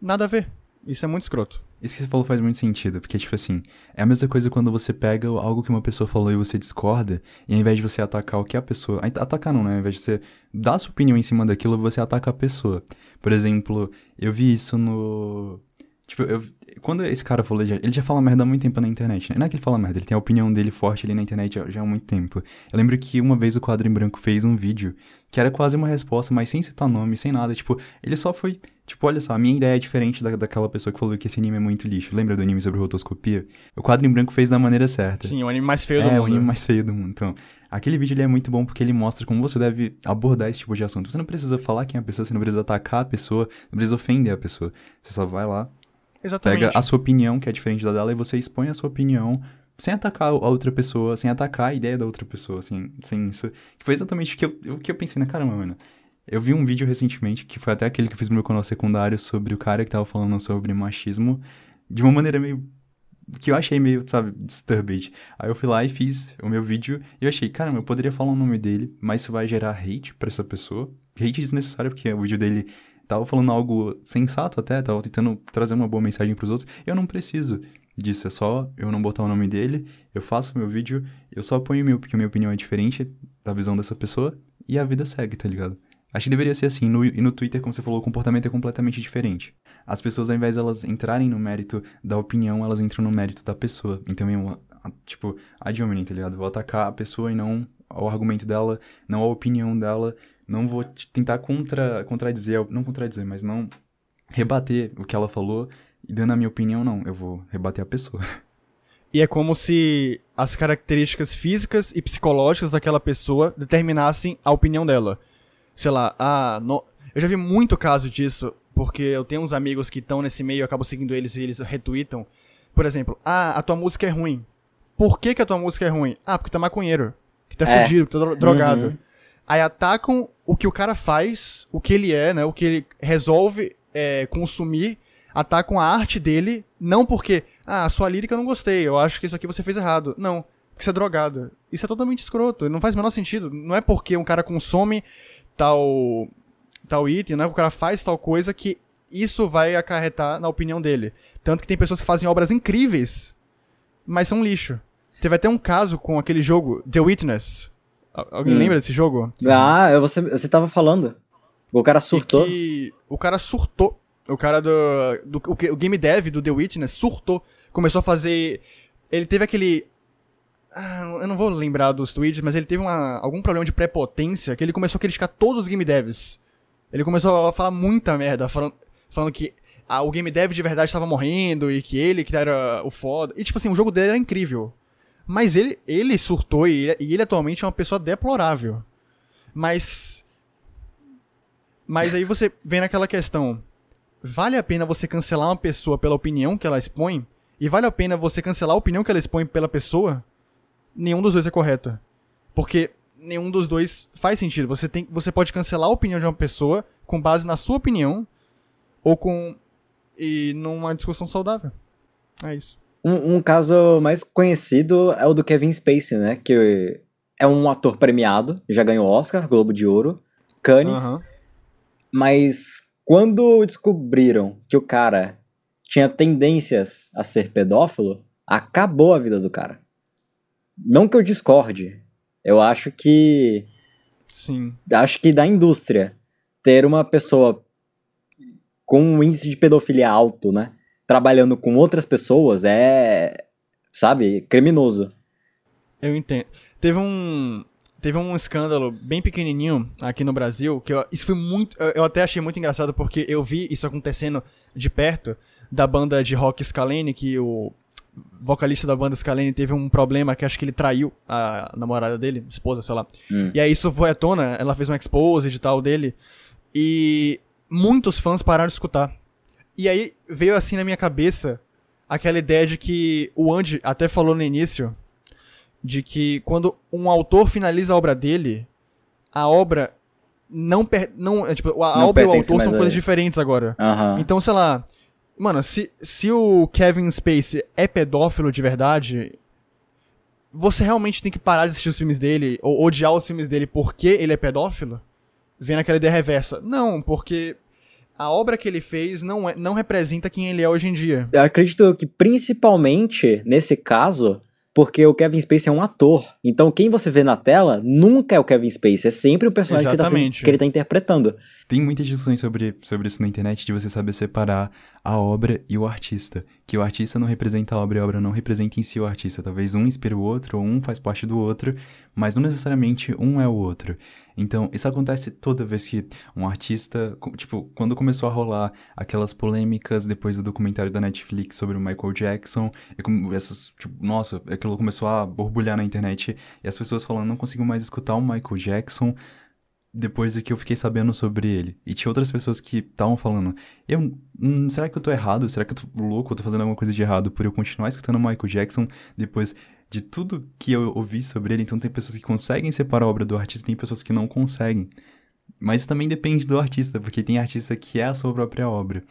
nada a ver. Isso é muito escroto. Isso que você falou faz muito sentido, porque, tipo assim, é a mesma coisa quando você pega algo que uma pessoa falou e você discorda, e ao invés de você atacar o que a pessoa. Atacar não, né? Ao invés de você dar sua opinião em cima daquilo, você ataca a pessoa. Por exemplo, eu vi isso no. Tipo, eu, quando esse cara falou, ele já, ele já fala merda há muito tempo na internet, né? Não é que ele fala merda, ele tem a opinião dele forte ali na internet já, já há muito tempo. Eu lembro que uma vez o Quadro em Branco fez um vídeo que era quase uma resposta, mas sem citar nome, sem nada. Tipo, ele só foi. Tipo, olha só, a minha ideia é diferente da, daquela pessoa que falou que esse anime é muito lixo. Lembra do anime sobre rotoscopia? O Quadro em Branco fez da maneira certa. Sim, o anime mais feio do É, mundo. o anime mais feio do mundo. Então, aquele vídeo ele é muito bom porque ele mostra como você deve abordar esse tipo de assunto. Você não precisa falar quem é a pessoa, você não precisa atacar a pessoa, não precisa ofender a pessoa. Você só vai lá, Exatamente. pega a sua opinião, que é diferente da dela, e você expõe a sua opinião sem atacar a outra pessoa, sem atacar a ideia da outra pessoa, assim, sem isso. Que foi exatamente o que eu, o que eu pensei na caramba, mano. Eu vi um vídeo recentemente, que foi até aquele que eu fiz no meu canal secundário, sobre o cara que tava falando sobre machismo, de uma maneira meio. que eu achei meio, sabe, disturbed. Aí eu fui lá e fiz o meu vídeo, e eu achei, caramba, eu poderia falar o nome dele, mas isso vai gerar hate pra essa pessoa. Hate desnecessário, porque o vídeo dele tava falando algo sensato até, tava tentando trazer uma boa mensagem pros outros. Eu não preciso disso, é só eu não botar o nome dele, eu faço meu vídeo, eu só ponho meu, porque minha opinião é diferente da visão dessa pessoa, e a vida segue, tá ligado? Acho que deveria ser assim, no, e no Twitter, como você falou, o comportamento é completamente diferente. As pessoas, ao invés de elas entrarem no mérito da opinião, elas entram no mérito da pessoa. Então, tipo, a hominem, tá ligado? Vou atacar a pessoa e não o argumento dela, não a opinião dela, não vou tentar contra, contradizer, não contradizer, mas não rebater o que ela falou, e dando a minha opinião, não, eu vou rebater a pessoa. E é como se as características físicas e psicológicas daquela pessoa determinassem a opinião dela. Sei lá, ah, no... eu já vi muito caso disso, porque eu tenho uns amigos que estão nesse meio, eu acabo seguindo eles e eles retweetam. Por exemplo, ah, a tua música é ruim. Por que, que a tua música é ruim? Ah, porque tá maconheiro, que tá É. fudido, que tá dro- drogado. Uhum. Aí atacam o que o cara faz, o que ele é, né? O que ele resolve é, consumir, atacam a arte dele, não porque, ah, a sua lírica eu não gostei, eu acho que isso aqui você fez errado. Não, porque você é drogado. Isso é totalmente escroto, não faz o menor sentido. Não é porque um cara consome tal, tal item, é que o cara faz tal coisa que isso vai acarretar na opinião dele. Tanto que tem pessoas que fazem obras incríveis, mas são lixo. Teve até um caso com aquele jogo, The Witness. Al- Alguém Hum. lembra desse jogo? Ah, você, você tava falando. O cara surtou. Que o cara surtou. O cara do, do o, o game dev do The Witness surtou. Começou a fazer. Ele teve aquele. Ah, eu não vou lembrar dos tweets, mas ele teve uma, algum problema de prepotência que ele começou a criticar todos os game devs. Ele começou a falar muita merda, falando, falando que ah, o game dev de verdade estava morrendo e que ele que era o foda. E tipo assim, o jogo dele era incrível. Mas ele, ele surtou e ele, e ele atualmente é uma pessoa deplorável. Mas. Mas aí você vem naquela questão. vale a pena você cancelar uma pessoa pela opinião que ela expõe? E vale a pena você cancelar a opinião que ela expõe pela pessoa? Nenhum dos dois é correto. Porque nenhum dos dois faz sentido. Você, tem, você pode cancelar a opinião de uma pessoa com base na sua opinião ou com. e numa discussão saudável. É isso. Um, um caso mais conhecido é o do Kevin Spacey, né? Que é um ator premiado, já ganhou Oscar, Globo de Ouro, Cannes. Aham. Mas quando descobriram que o cara tinha tendências a ser pedófilo, acabou a vida do cara. Não que eu discorde. Eu acho que. Sim. Acho que da indústria ter uma pessoa com um índice de pedofilia alto, né? Trabalhando com outras pessoas é. Sabe? Criminoso. Eu entendo. Teve um. Teve um escândalo bem pequenininho aqui no Brasil, que eu, isso foi muito. Eu, até achei muito engraçado porque eu vi isso acontecendo de perto da banda de rock Scalene, que o vocalista da banda Scalene teve um problema que acho que ele traiu a namorada dele, esposa, sei lá. Hum. E aí isso foi à tona, ela fez uma expose e tal dele. E muitos fãs pararam de escutar. E aí veio assim na minha cabeça aquela ideia de que o Andy até falou no início de que quando um autor finaliza a obra dele, a obra não per não, é, tipo, a, Não obra e o autor são coisas diferentes agora. Então, sei lá, mano, se, se o Kevin Spacey é pedófilo de verdade, você realmente tem que parar de assistir os filmes dele, ou odiar os filmes dele porque ele é pedófilo? Vendo aquela ideia reversa. Não, porque a obra que ele fez não, é, não representa quem ele é hoje em dia. Eu acredito que principalmente nesse caso, porque o Kevin Spacey é um ator. Então quem você vê na tela nunca é o Kevin Spacey, é sempre o personagem que, tá que ele tá interpretando. Tem muitas discussões sobre, sobre isso na internet, de você saber separar a obra e o artista. Que o artista não representa a obra e a obra não representa em si o artista. Talvez um inspire o outro, ou um faz parte do outro, mas não necessariamente um é o outro. Então, isso acontece toda vez que um artista. Tipo, quando começou a rolar aquelas polêmicas depois do documentário da Netflix sobre o Michael Jackson, essas, tipo, nossa, aquilo começou a borbulhar na internet, e as pessoas falando, não consigo mais escutar o Michael Jackson depois do que eu fiquei sabendo sobre ele. E tinha outras pessoas que estavam falando, eu, hum, será que eu tô errado? Será que eu tô louco? Eu tô fazendo alguma coisa de errado por eu continuar escutando Michael Jackson depois de tudo que eu ouvi sobre ele? Então tem pessoas que conseguem separar a obra do artista, tem pessoas que não conseguem. Mas também depende do artista, porque tem artista que é a sua própria obra.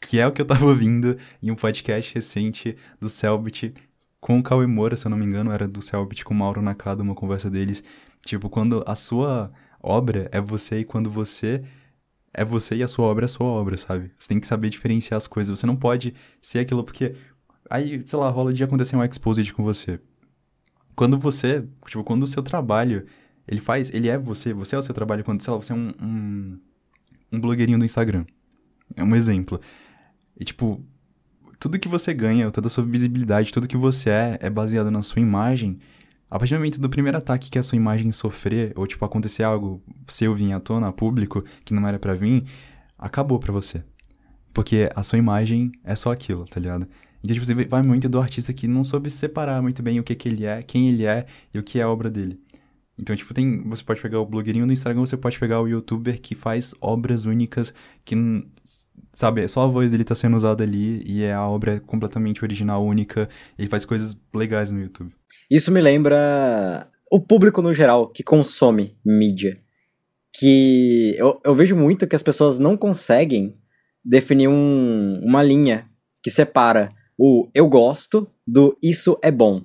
Que é o que eu tava ouvindo em um podcast recente do Selbit com o Cauê Moura, se eu não me engano, era do Selbit com o Mauro Nakada, uma conversa deles. Tipo, quando a sua obra é você e quando você é você e a sua obra é a sua obra, sabe? Você tem que saber diferenciar as coisas. Você não pode ser aquilo porque aí, sei lá, rola de acontecer um exposed com você. Quando você, tipo, quando o seu trabalho, ele faz, ele é você, você é o seu trabalho quando, sei lá, você é um, um, um blogueirinho do Instagram. É um exemplo. E, tipo, tudo que você ganha, toda a sua visibilidade, tudo que você é, é baseado na sua imagem. A partir do momento do primeiro ataque que a sua imagem sofrer, ou tipo, acontecer algo seu vir à tona, público, que não era pra vir, acabou pra você. Porque a sua imagem é só aquilo, tá ligado? Então, tipo, você vai muito do artista que não soube separar muito bem o que, que ele é, quem ele é e o que é a obra dele. Então, tipo, tem. Você pode pegar o blogueirinho do Instagram, você pode pegar o youtuber que faz obras únicas que, sabe, só a voz dele tá sendo usada ali e é a obra completamente original, única. Ele faz coisas legais no YouTube. Isso me lembra o público no geral que consome mídia. Que eu, eu vejo muito que as pessoas não conseguem definir um- uma linha que separa o eu gosto do isso é bom.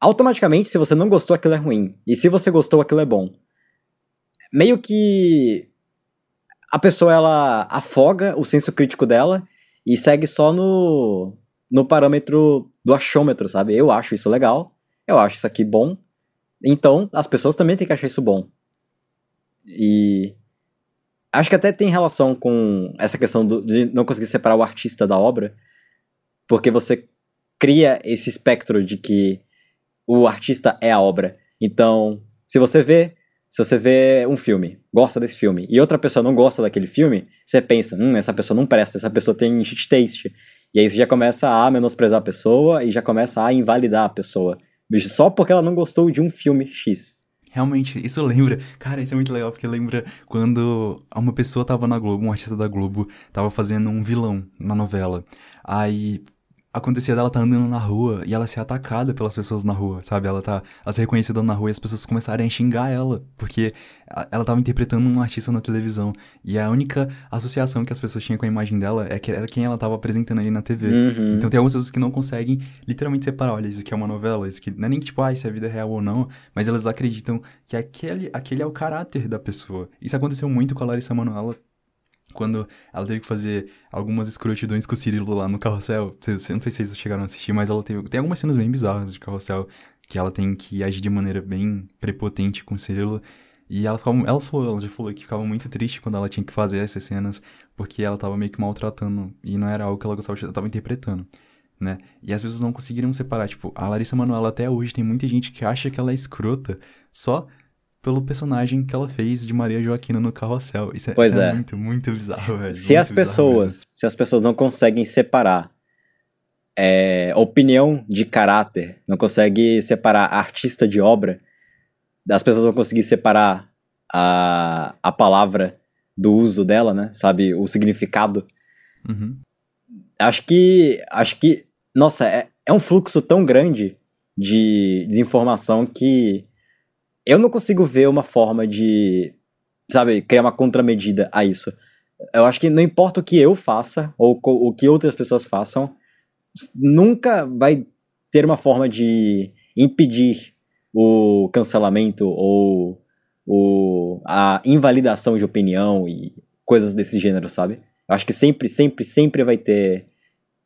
Automaticamente, se você não gostou, aquilo é ruim. E se você gostou, aquilo é bom. Meio que a pessoa ela afoga o senso crítico dela e segue só no, no parâmetro do achômetro, sabe? Eu acho isso legal, eu acho isso aqui bom, então as pessoas também têm que achar isso bom. E acho que até tem relação com essa questão do- de não conseguir separar o artista da obra, porque você cria esse espectro de que o artista é a obra. Então, se você vê, se você vê um filme, gosta desse filme, e outra pessoa não gosta daquele filme, você pensa, hum, essa pessoa não presta, essa pessoa tem shit taste. E aí você já começa a menosprezar a pessoa e já começa a invalidar a pessoa. Só porque ela não gostou de um filme X. Realmente, isso lembra. Cara, isso é muito legal, porque lembra quando uma pessoa tava na Globo, um artista da Globo, tava fazendo um vilão na novela. Aí acontecia dela tá andando na rua e ela ser atacada pelas pessoas na rua, sabe? Ela tá ela ser reconhecida na rua e as pessoas começarem a xingar ela, porque ela tava interpretando um artista na televisão. E a única associação que as pessoas tinham com a imagem dela é que era quem ela tava apresentando ali na TV. Uhum. Então tem algumas pessoas que não conseguem literalmente separar, olha, isso aqui é uma novela, isso aqui não é nem tipo, ah, isso é vida real ou não, mas elas acreditam que aquele, aquele é o caráter da pessoa. Isso aconteceu muito com a Larissa Manoela quando ela teve que fazer algumas escrotidões com o Cirilo lá no carrossel. Não sei se vocês chegaram a assistir, mas ela teve. Tem algumas cenas bem bizarras de carrossel que ela tem que agir de maneira bem prepotente com o Cirilo. E ela ficava, ela falou, ela já falou que ficava muito triste quando ela tinha que fazer essas cenas, porque ela tava meio que maltratando e não era algo que ela gostava, ela tava interpretando, né? E as pessoas não conseguiram separar, tipo, a Larissa Manoela até hoje tem muita gente que acha que ela é escrota só pelo personagem que ela fez de Maria Joaquina no Carrossel. Isso é, Pois isso é é. muito, muito bizarro, velho. Se muito as pessoas, mesmo. se as pessoas não conseguem separar é, opinião de caráter, não conseguem separar artista de obra, as pessoas vão conseguir separar a, a palavra do uso dela, né? Sabe, o significado. Uhum. Acho que, acho que, nossa, é, é um fluxo tão grande de desinformação que eu não consigo ver uma forma de, sabe, criar uma contramedida a isso. Eu acho que não importa o que eu faça ou o que outras pessoas façam, nunca vai ter uma forma de impedir o cancelamento ou o, a invalidação de opinião e coisas desse gênero, sabe? Eu acho que sempre, sempre, sempre vai ter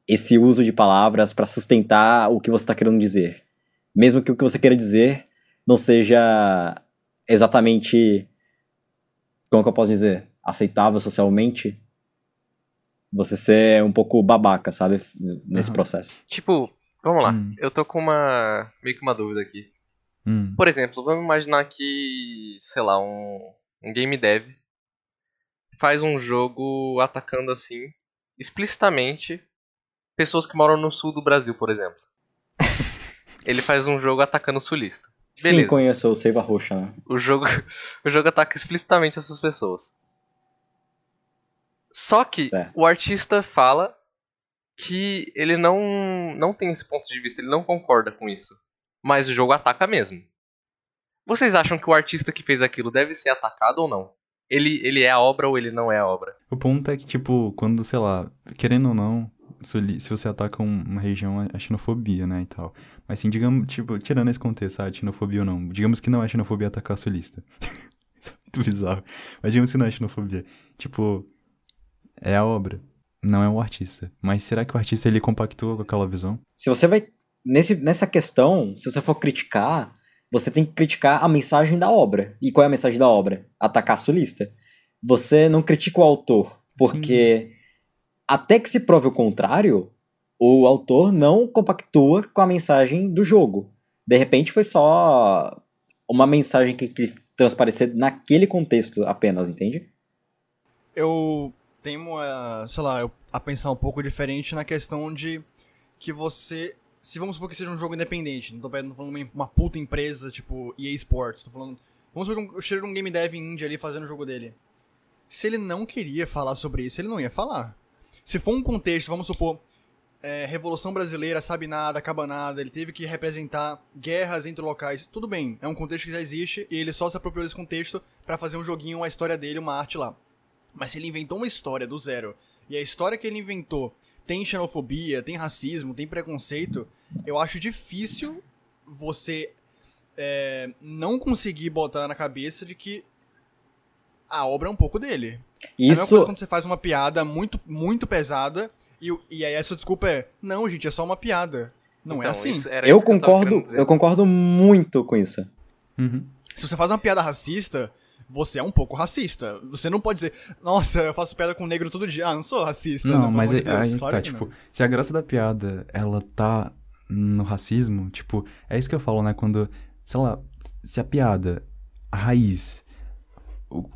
esse uso de palavras para sustentar o que você está querendo dizer. Mesmo que o que você queira dizer não seja exatamente. Como que eu posso dizer? Aceitável socialmente. Você ser um pouco babaca, sabe? Nesse Aham. processo. Tipo, vamos lá. Hum. Eu tô com uma. meio que uma dúvida aqui. Hum. Por exemplo, vamos imaginar que, sei lá, um, um game dev faz um jogo atacando assim, explicitamente, pessoas que moram no sul do Brasil, por exemplo. Ele faz um jogo atacando o sulista. Sim, Beleza. conheço o Seiva Roxa, né? O jogo, o jogo ataca explicitamente essas pessoas. Só que Certo. o artista fala que ele não, não tem esse ponto de vista, ele não concorda com isso. Mas o jogo ataca mesmo. Vocês acham que o artista que fez aquilo deve ser atacado ou não? Ele, ele é a obra ou ele não é a obra? O ponto é que, tipo, quando, sei lá, querendo ou não, se você ataca um- uma região, é xenofobia, né, e tal. Mas, assim, digamos, tipo, tirando esse contexto, sabe, xenofobia ou não, digamos que não é xenofobia atacar sulista. Isso é muito bizarro. Mas digamos que não é xenofobia. Tipo, é a obra, não é o artista. Mas será que o artista, ele compactua com aquela visão? Se você vai. Nesse, nessa questão, se você for criticar, você tem que criticar a mensagem da obra. E qual é a mensagem da obra? Atacar a sulista. Você não critica o autor, porque até que se prove o contrário, o autor não compactua com a mensagem do jogo. De repente foi só uma mensagem que quis transparecer naquele contexto apenas, entende? eu tenho a, sei lá, a pensar um pouco diferente na questão de que você. Se vamos supor que seja um jogo independente, não tô falando uma, puta empresa tipo EA Sports, tô falando. Vamos supor que cheiro um game dev indie ali fazendo o jogo dele. Se ele não queria falar sobre isso, ele não ia falar. Se for um contexto, vamos supor, é, Revolução Brasileira, sabe nada, acaba nada, ele teve que representar guerras entre locais, tudo bem, é um contexto que já existe e ele só se apropriou desse contexto pra fazer um joguinho, a história dele, uma arte lá. Mas se ele inventou uma história do zero, e a história que ele inventou tem xenofobia, tem racismo, tem preconceito, eu acho difícil você é, não conseguir botar na cabeça de que a obra é um pouco dele. É a mesma coisa Isso, quando você faz uma piada muito, muito pesada e, e aí essa desculpa é, não, gente, é só uma piada. Não é Então, assim. isso- era eu concordo, dizer. eu concordo muito com isso. Uhum. Se você faz uma piada racista, você é um pouco racista. Você não pode dizer, nossa, eu faço piada com negro todo dia. Ah, não sou racista. Não, pelo mas de Deus, aí que claro tá, tipo, não. se a graça da piada, ela tá no racismo, tipo, é isso que eu falo, né, quando, sei lá, se a piada, a raiz, o,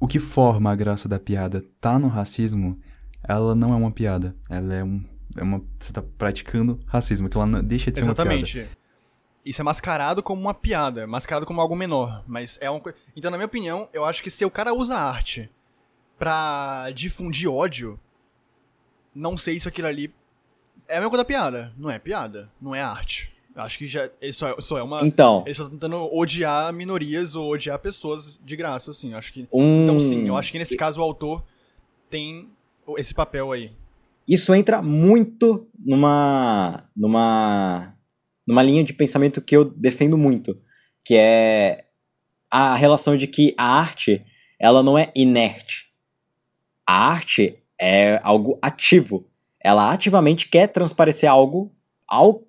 o que forma a graça da piada tá no racismo, ela não é uma piada, ela é um, é uma, você tá praticando racismo, que ela não, deixa de ser uma piada. Exatamente. isso é mascarado como uma piada, mascarado como algo menor. Mas é uma Então, na minha opinião, eu acho que se o cara usa arte pra difundir ódio, não sei se aquilo ali. É a mesma coisa da piada. Não é piada, não é arte. Acho que já. Só, é, só é uma. Então. Ele só tá tentando odiar minorias ou odiar pessoas de graça, assim. Acho que. Um... Então, sim, eu acho que nesse caso o autor tem esse papel aí. Isso entra muito numa. numa. numa linha de pensamento que eu defendo muito. Que é a relação de que a arte, ela não é inerte. A arte é algo ativo. Ela ativamente quer transparecer algo ao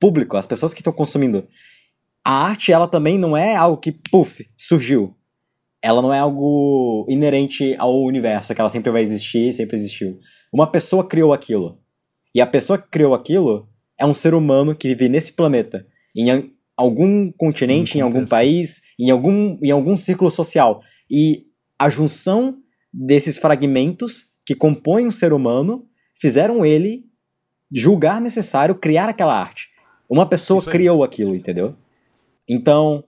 público, às pessoas que estão consumindo. A arte, ela também não é algo que, puf, surgiu. Ela não é algo inerente ao universo, que ela sempre vai existir, sempre existiu. Uma pessoa criou aquilo. E a pessoa que criou aquilo é um ser humano que vive nesse planeta, em algum continente, em algum país, em algum, em algum círculo social. E a junção desses fragmentos que compõem o ser humano fizeram ele julgar necessário criar aquela arte. Uma pessoa criou aquilo, entendeu? Então,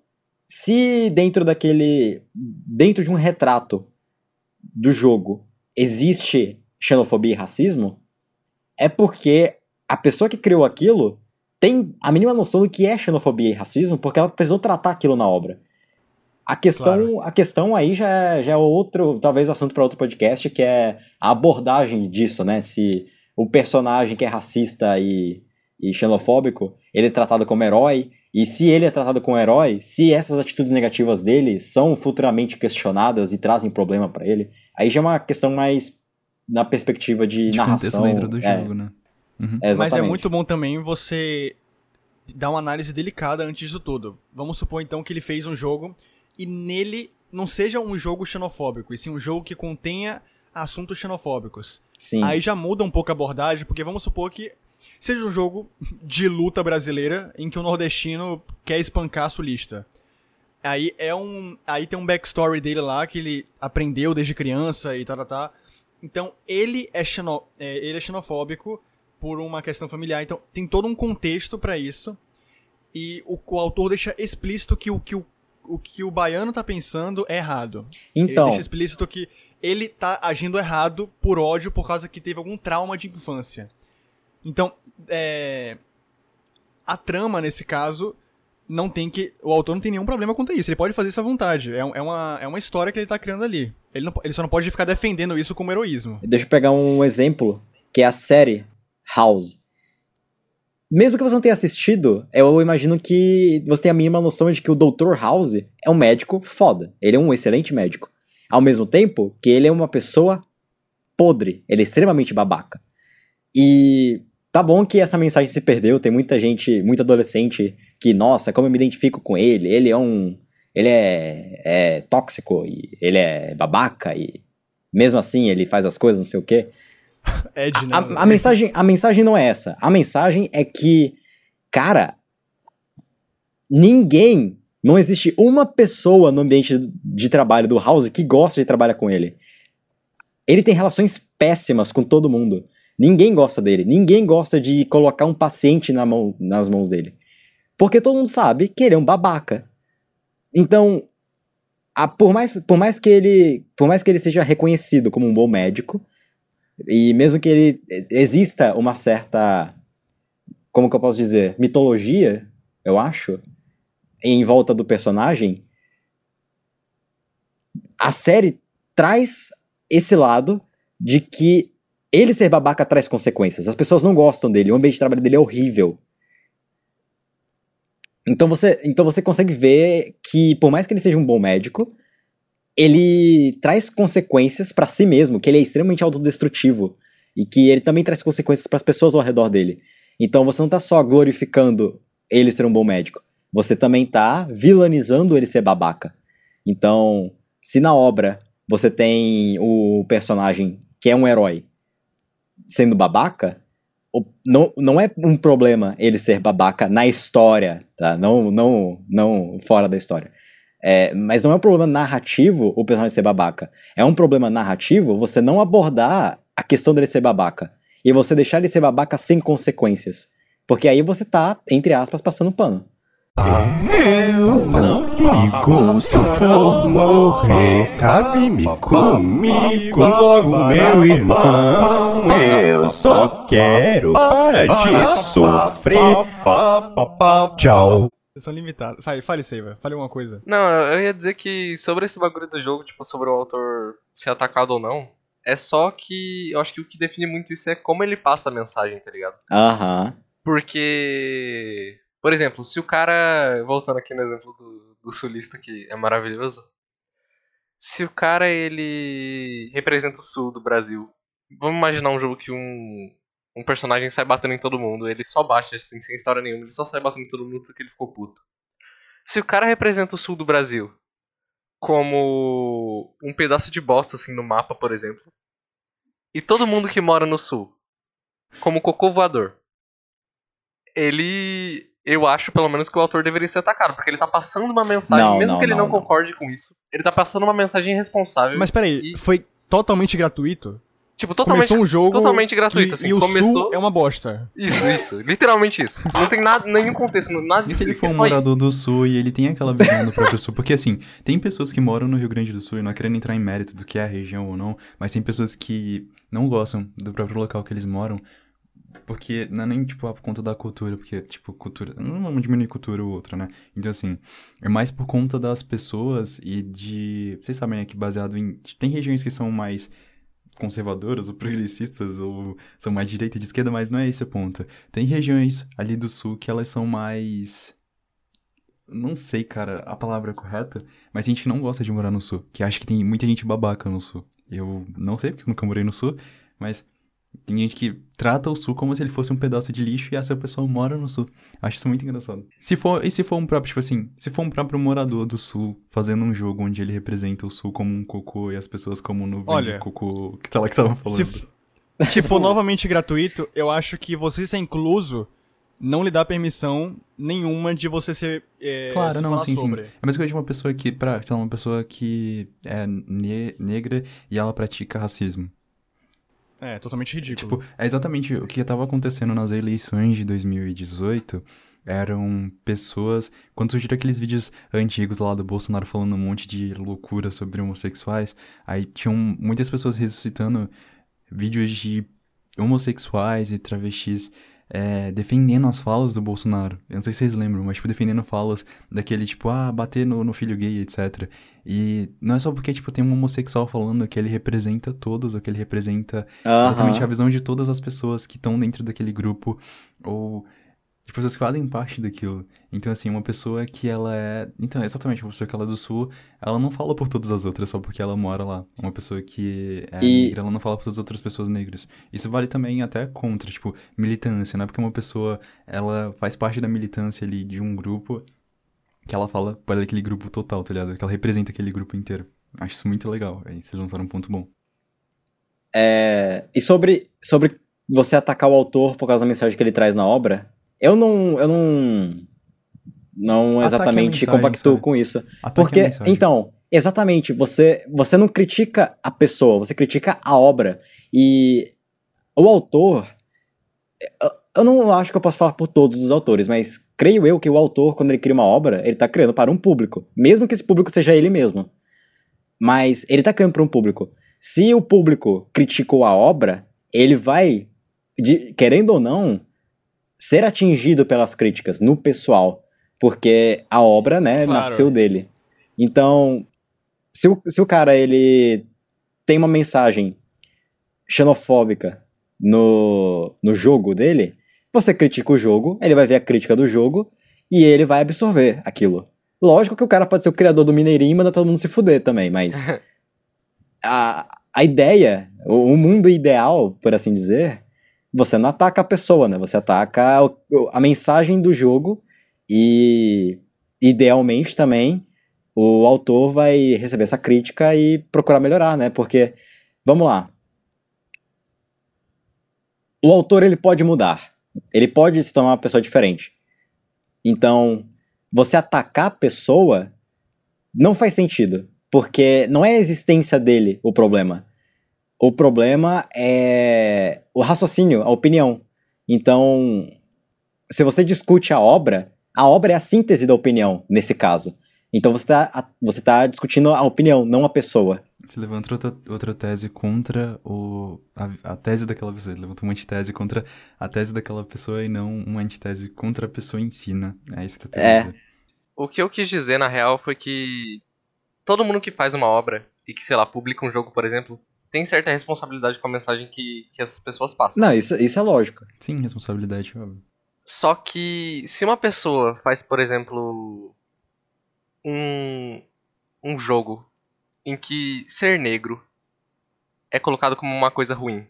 se dentro daquele. dentro de um retrato do jogo existe xenofobia e racismo, é porque a pessoa que criou aquilo tem a mínima noção do que é xenofobia e racismo, porque ela precisou tratar aquilo na obra. A questão, claro. a questão aí já é, já é outro, talvez assunto para outro podcast, que é a abordagem disso, né? Se o personagem que é racista e, e xenofóbico, ele é tratado como herói, e se ele é tratado como herói, se essas atitudes negativas dele são futuramente questionadas e trazem problema para ele, aí já é uma questão mais na perspectiva de, de narração. dentro do é. jogo, né? Uhum. É, Mas é muito bom também você dar uma análise delicada antes disso tudo. Vamos supor então que ele fez um jogo e nele não seja um jogo xenofóbico, e sim um jogo que contenha assuntos xenofóbicos. Sim. Aí já muda um pouco a abordagem, porque vamos supor que seja um jogo de luta brasileira em que o nordestino quer espancar a sulista. Aí é um, aí tem um backstory dele lá que ele aprendeu desde criança e tal, tá, tá, tá. Então ele é, xeno, é, ele é xenofóbico por uma questão familiar. Então tem todo um contexto para isso. E o, o autor deixa explícito que o que o o que o baiano tá pensando é errado. Então. Ele deixa explícito que ele tá agindo errado por ódio por causa que teve algum trauma de infância. Então, é. A trama, nesse caso, não tem que. O autor não tem nenhum problema quanto a isso. Ele pode fazer isso à vontade. É, é, uma, é uma história que ele tá criando ali. Ele, não, ele só não pode ficar defendendo isso como heroísmo. Deixa eu pegar um exemplo, que é a série House mesmo que você não tenha assistido, eu imagino que você tem a mínima noção de que o Dr. House é um médico foda. Ele é um excelente médico. Ao mesmo tempo que ele é uma pessoa podre. Ele é extremamente babaca. E tá bom que essa mensagem se perdeu. Tem muita gente, muito adolescente que, nossa, como eu me identifico com ele. Ele é um. Ele é, é tóxico e ele é babaca e mesmo assim ele faz as coisas, não sei o quê. Ed, né? A, a, mensagem, a mensagem não é essa. A mensagem é que, cara, ninguém, não existe uma pessoa no ambiente de trabalho do House que gosta de trabalhar com ele. Ele tem relações péssimas com todo mundo. Ninguém gosta dele. Ninguém gosta de colocar um paciente na mão, nas mãos dele. Porque todo mundo sabe que ele é um babaca. Então, a, por, mais, por, mais que ele, por mais que ele seja reconhecido como um bom médico, e mesmo que ele exista uma certa, como que eu posso dizer, mitologia, eu acho, em volta do personagem, a série traz esse lado de que ele ser babaca traz consequências. As pessoas não gostam dele, o ambiente de trabalho dele é horrível. Então você, então você consegue ver que, por mais que ele seja um bom médico, ele traz consequências para si mesmo, que ele é extremamente autodestrutivo e que ele também traz consequências para as pessoas ao redor dele. Então você não tá só glorificando ele ser um bom médico, você também tá vilanizando ele ser babaca. Então, se na obra você tem o personagem que é um herói sendo babaca, não, não é um problema ele ser babaca na história, tá? Não, não, não fora da história. É, mas não é um problema narrativo o personagem ser babaca. É um problema narrativo você não abordar a questão dele ser babaca. E você deixar ele ser babaca sem consequências. Porque aí você tá, entre aspas, passando pano. Eu não ligo se eu for morrer. Cabe-me comigo logo, meu irmão. Eu só quero parar de sofrer. Tchau. Vocês são limitados. Fale, fale Seiva. Fale uma coisa. Não, eu ia dizer que sobre esse bagulho do jogo, tipo, sobre o autor ser atacado ou não, é só que eu acho que o que define muito isso é como ele passa a mensagem, tá ligado? Aham. Porque, por exemplo, se o cara, voltando aqui no exemplo do, do sulista que é maravilhoso, se o cara ele representa o sul do Brasil, vamos imaginar um jogo que um, um personagem sai batendo em todo mundo, ele só bate assim, sem história nenhuma, ele só sai batendo em todo mundo porque ele ficou puto. Se o cara representa o sul do Brasil como um pedaço de bosta assim no mapa, por exemplo, e todo mundo que mora no sul como cocô voador, ele. Eu acho, pelo menos, que o autor deveria ser atacado, porque ele tá passando uma mensagem, Não, mesmo não, que ele não, não, não. concorde com isso, ele tá passando uma mensagem irresponsável. Mas peraí, E- foi totalmente gratuito? tipo, totalmente, Começou um jogo totalmente gratuito, que- assim, e o começou... Sul é uma bosta. Isso, isso, literalmente isso. Não tem nada, nenhum contexto, nada E se ele for um morador isso. do sul e ele tem aquela visão do próprio sul? Porque assim, tem pessoas que moram no Rio Grande do Sul e não querendo entrar em mérito do que é a região ou não, mas tem pessoas que não gostam do próprio local que eles moram, porque não é nem, tipo, por conta da cultura, porque, tipo, cultura. Não vamos diminuir cultura ou outra, né? Então, assim, é mais por conta das pessoas e de. Vocês sabem, né, que baseado em. Tem regiões que são mais conservadoras ou progressistas ou são mais direita e de esquerda, mas não é esse o ponto. Tem regiões ali do sul que elas são mais. Não sei, cara, a palavra correta, mas tem gente que não gosta de morar no sul, que acha que tem muita gente babaca no sul. Eu não sei, porque eu nunca morei no sul, mas tem gente que trata o sul como se ele fosse um pedaço de lixo e essa pessoa mora no sul. Acho isso muito engraçado. Se for, e se for um próprio, tipo assim, se for um próprio morador do sul fazendo um jogo onde ele representa o sul como um cocô e as pessoas como nuvem Olha, de cocô, que sei lá que tava falando. Se, f- se for novamente gratuito, eu acho que você ser incluso não lhe dá permissão nenhuma de você ser. É, Claro, se não, sim, sobre. sim. É a mesma coisa de uma pessoa que, pra, sei lá, uma pessoa que é ne- negra e ela pratica racismo. É, totalmente ridículo. Tipo, é exatamente o que estava acontecendo nas eleições de 2018. Eram pessoas. Quando surgiram aqueles vídeos antigos lá do Bolsonaro falando um monte de loucura sobre homossexuais, aí tinham muitas pessoas ressuscitando vídeos de homossexuais e travestis é, defendendo as falas do Bolsonaro. Eu não sei se vocês lembram, mas, tipo, defendendo falas daquele, tipo, ah, bater no, no filho gay, etc. E não é só porque, tipo, tem um homossexual falando que ele representa todos, ou que ele representa exatamente a visão de todas as pessoas que estão dentro daquele grupo, ou de pessoas que fazem parte daquilo. Então, assim, uma pessoa que ela é. Então, exatamente, uma pessoa que ela é do sul, ela não fala por todas as outras só porque ela mora lá. Uma pessoa que é E- negra, ela não fala por todas as outras pessoas negras. Isso vale também até contra, tipo, militância, não é porque uma pessoa, ela faz parte da militância ali de um grupo que ela fala para aquele grupo total, tá ligado? Que ela representa aquele grupo inteiro. Acho isso muito legal. Aí vocês lançaram um ponto bom. É, e sobre, sobre você atacar o autor por causa da mensagem que ele traz na obra, eu não. Eu não. Não exatamente mensagem, compactuo sabe? com isso. Ataque Porque, então, exatamente, você, você não critica a pessoa, você critica a obra. E o autor. eu- Eu não acho que eu posso falar por todos os autores, mas creio eu que o autor, quando ele cria uma obra, ele tá criando para um público. Mesmo que esse público seja ele mesmo. Mas ele tá criando para um público. Se o público criticou a obra, ele vai, de- querendo ou não, ser atingido pelas críticas no pessoal. Porque a obra, né, Claro. nasceu dele. Então, se o, se o cara, ele tem uma mensagem xenofóbica no, no jogo dele, você critica o jogo, ele vai ver a crítica do jogo e ele vai absorver aquilo. Lógico que o cara pode ser o criador do Mineirinho e mandar todo mundo se fuder também, mas a, a ideia, o, o mundo ideal, por assim dizer, você não ataca a pessoa, né? Você ataca a mensagem do jogo e, idealmente também, o autor vai receber essa crítica e procurar melhorar, né? Porque, vamos lá, o autor ele pode mudar, ele pode se tornar uma pessoa diferente. Então, você atacar a pessoa não faz sentido, porque não é a existência dele o problema. O problema é o raciocínio, a opinião. Então, se você discute a obra, A obra é a síntese da opinião, nesse caso. Então você tá, você tá discutindo a opinião, não a pessoa. Você levanta outra, outra tese contra o, a, a tese daquela pessoa. Você levanta uma antitese contra a tese daquela pessoa e não uma antitese contra a pessoa em si, né? É isso que tu É. dizer. O que eu quis dizer, na real, foi que todo mundo que faz uma obra e que, sei lá, publica um jogo, por exemplo, tem certa responsabilidade com a mensagem que, que essas pessoas passam. Não, isso, isso é lógico. Sim, responsabilidade, óbvio. Só que se uma pessoa faz, por exemplo, um, um jogo em que ser negro é colocado como uma coisa ruim.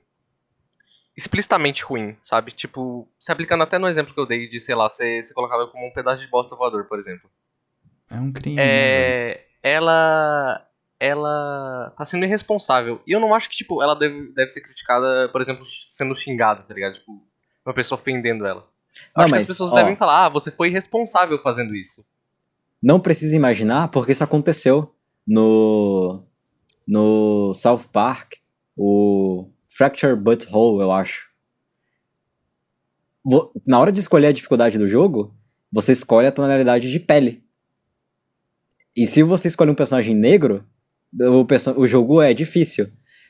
Explicitamente ruim, sabe? Tipo, se aplicando até no exemplo que eu dei de, sei lá, ser, ser colocado como um pedaço de bosta voador, por exemplo. É um crime. né? É. Ela. Ela tá sendo irresponsável. E eu não acho que, tipo, ela deve, deve ser criticada, por exemplo, sendo xingada, tá ligado? Tipo, uma pessoa ofendendo ela. Não, acho mas, que as pessoas ó. devem falar, ah, você foi irresponsável fazendo isso. Não precisa imaginar, porque isso aconteceu no, no South Park, o Fracture Butthole, eu acho. Na hora de escolher a dificuldade do jogo, você escolhe a tonalidade de pele. E se você escolhe um personagem negro, o, o jogo é difícil.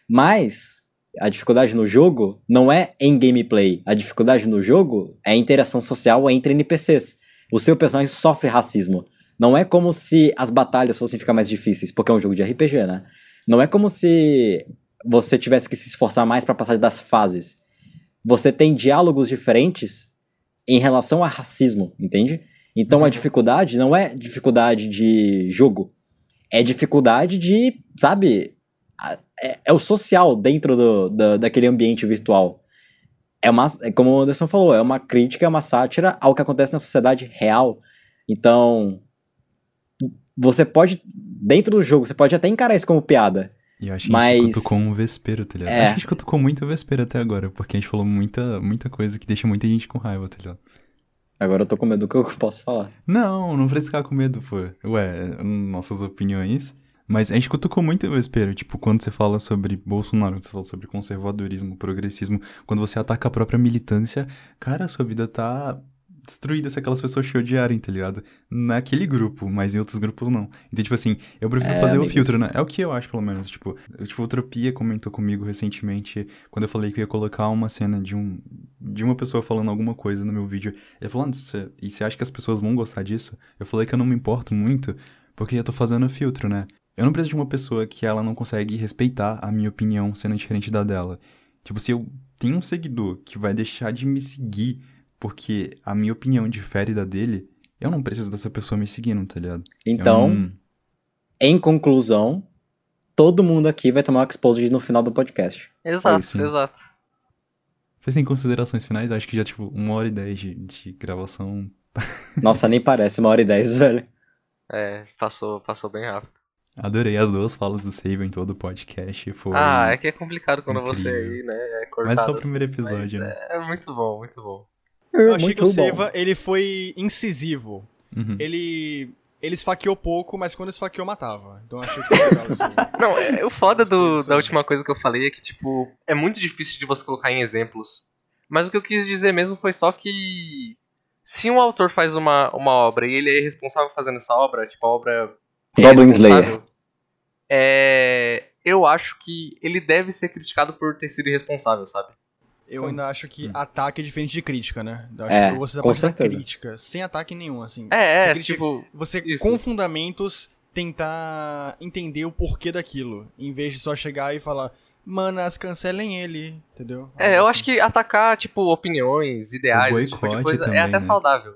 Mas a dificuldade no jogo não é em gameplay. A dificuldade no jogo é a interação social entre NPCs. O seu personagem sofre racismo. Não é como se as batalhas fossem ficar mais difíceis, porque é um jogo de RPG, né? Não é como se você tivesse que se esforçar mais pra passar das fases. Você tem diálogos diferentes em relação a racismo, entende? Então a Uhum. dificuldade não é dificuldade de jogo, é dificuldade de, sabe, a- é, é o social dentro do, da- daquele ambiente virtual. É uma, é como o Anderson falou, é uma crítica, é uma sátira ao que acontece na sociedade real. Então, você pode, dentro do jogo, você pode até encarar isso como piada. E eu acho que a Mas- gente cutucou um vespeiro, tá ligado? É. Acho que a gente cutucou muito o vespeiro até agora, porque a gente falou muita, muita coisa que deixa muita gente com raiva, tá ligado? Agora eu tô com medo do que eu posso falar. Não, não precisa ficar com medo, pô. Ué, nossas opiniões. Mas a gente cutucou muito o vespeiro, tipo, quando você fala sobre Bolsonaro, quando você fala sobre conservadorismo, progressismo, quando você ataca a própria militância, cara, a sua vida tá destruída se aquelas pessoas te odiarem, tá ligado? Naquele grupo, mas em outros grupos não. Então, tipo assim, eu prefiro É, fazer o amigos. filtro, né? É o que eu acho, pelo menos. Tipo, tipo, o Tropia comentou comigo recentemente, quando eu falei que eu ia colocar uma cena de um de uma pessoa falando alguma coisa no meu vídeo. Ele falou, "Ah, você- e você acha que as pessoas vão gostar disso? Eu falei que eu não me importo muito, porque eu tô fazendo filtro, né? Eu não preciso de uma pessoa que ela não consegue respeitar a minha opinião sendo diferente da dela. Tipo, se eu tenho um seguidor que vai deixar de me seguir porque a minha opinião difere da dele, eu não preciso dessa pessoa me seguindo, tá ligado? Então, não- em conclusão, todo mundo aqui vai tomar um exposed no final do podcast. Exato, isso. exato. Vocês têm considerações finais? Eu acho que já, tipo, uma hora e dez de, de gravação. Nossa, nem parece uma hora e dez, velho. É, passou, passou bem rápido. Adorei as duas falas do Save em todo o podcast. Foi... Ah, é que é complicado quando você incrível. aí, né, é cortado. Mas só o assim, primeiro episódio, né? É muito bom, muito bom. Eu achei que o. Seiva, ele foi incisivo. Uhum. Ele. Ele esfaqueou pouco, mas quando esfaqueou, matava. Então eu achei que legal isso. Não, é, o foda do, da última coisa que eu falei é que, tipo, é muito difícil de você colocar em exemplos. Mas o que eu quis dizer mesmo foi só que se um autor faz uma, uma obra e ele é responsável fazendo essa obra, tipo, a obra. é Goblin Slayer. responsável, É, eu acho que ele deve ser criticado por ter sido irresponsável, sabe? Eu ainda acho que Hum. ataque é diferente de crítica, né? Eu acho É, que você tá com certeza. crítica, sem ataque nenhum, assim. É, é, Você critica- tipo. Você, Isso. com fundamentos, tentar entender o porquê daquilo, em vez de só chegar e falar, manas, cancelem ele, entendeu? É, eu acho que atacar, tipo, opiniões, ideais, esse tipo de coisa, também, é até né? saudável.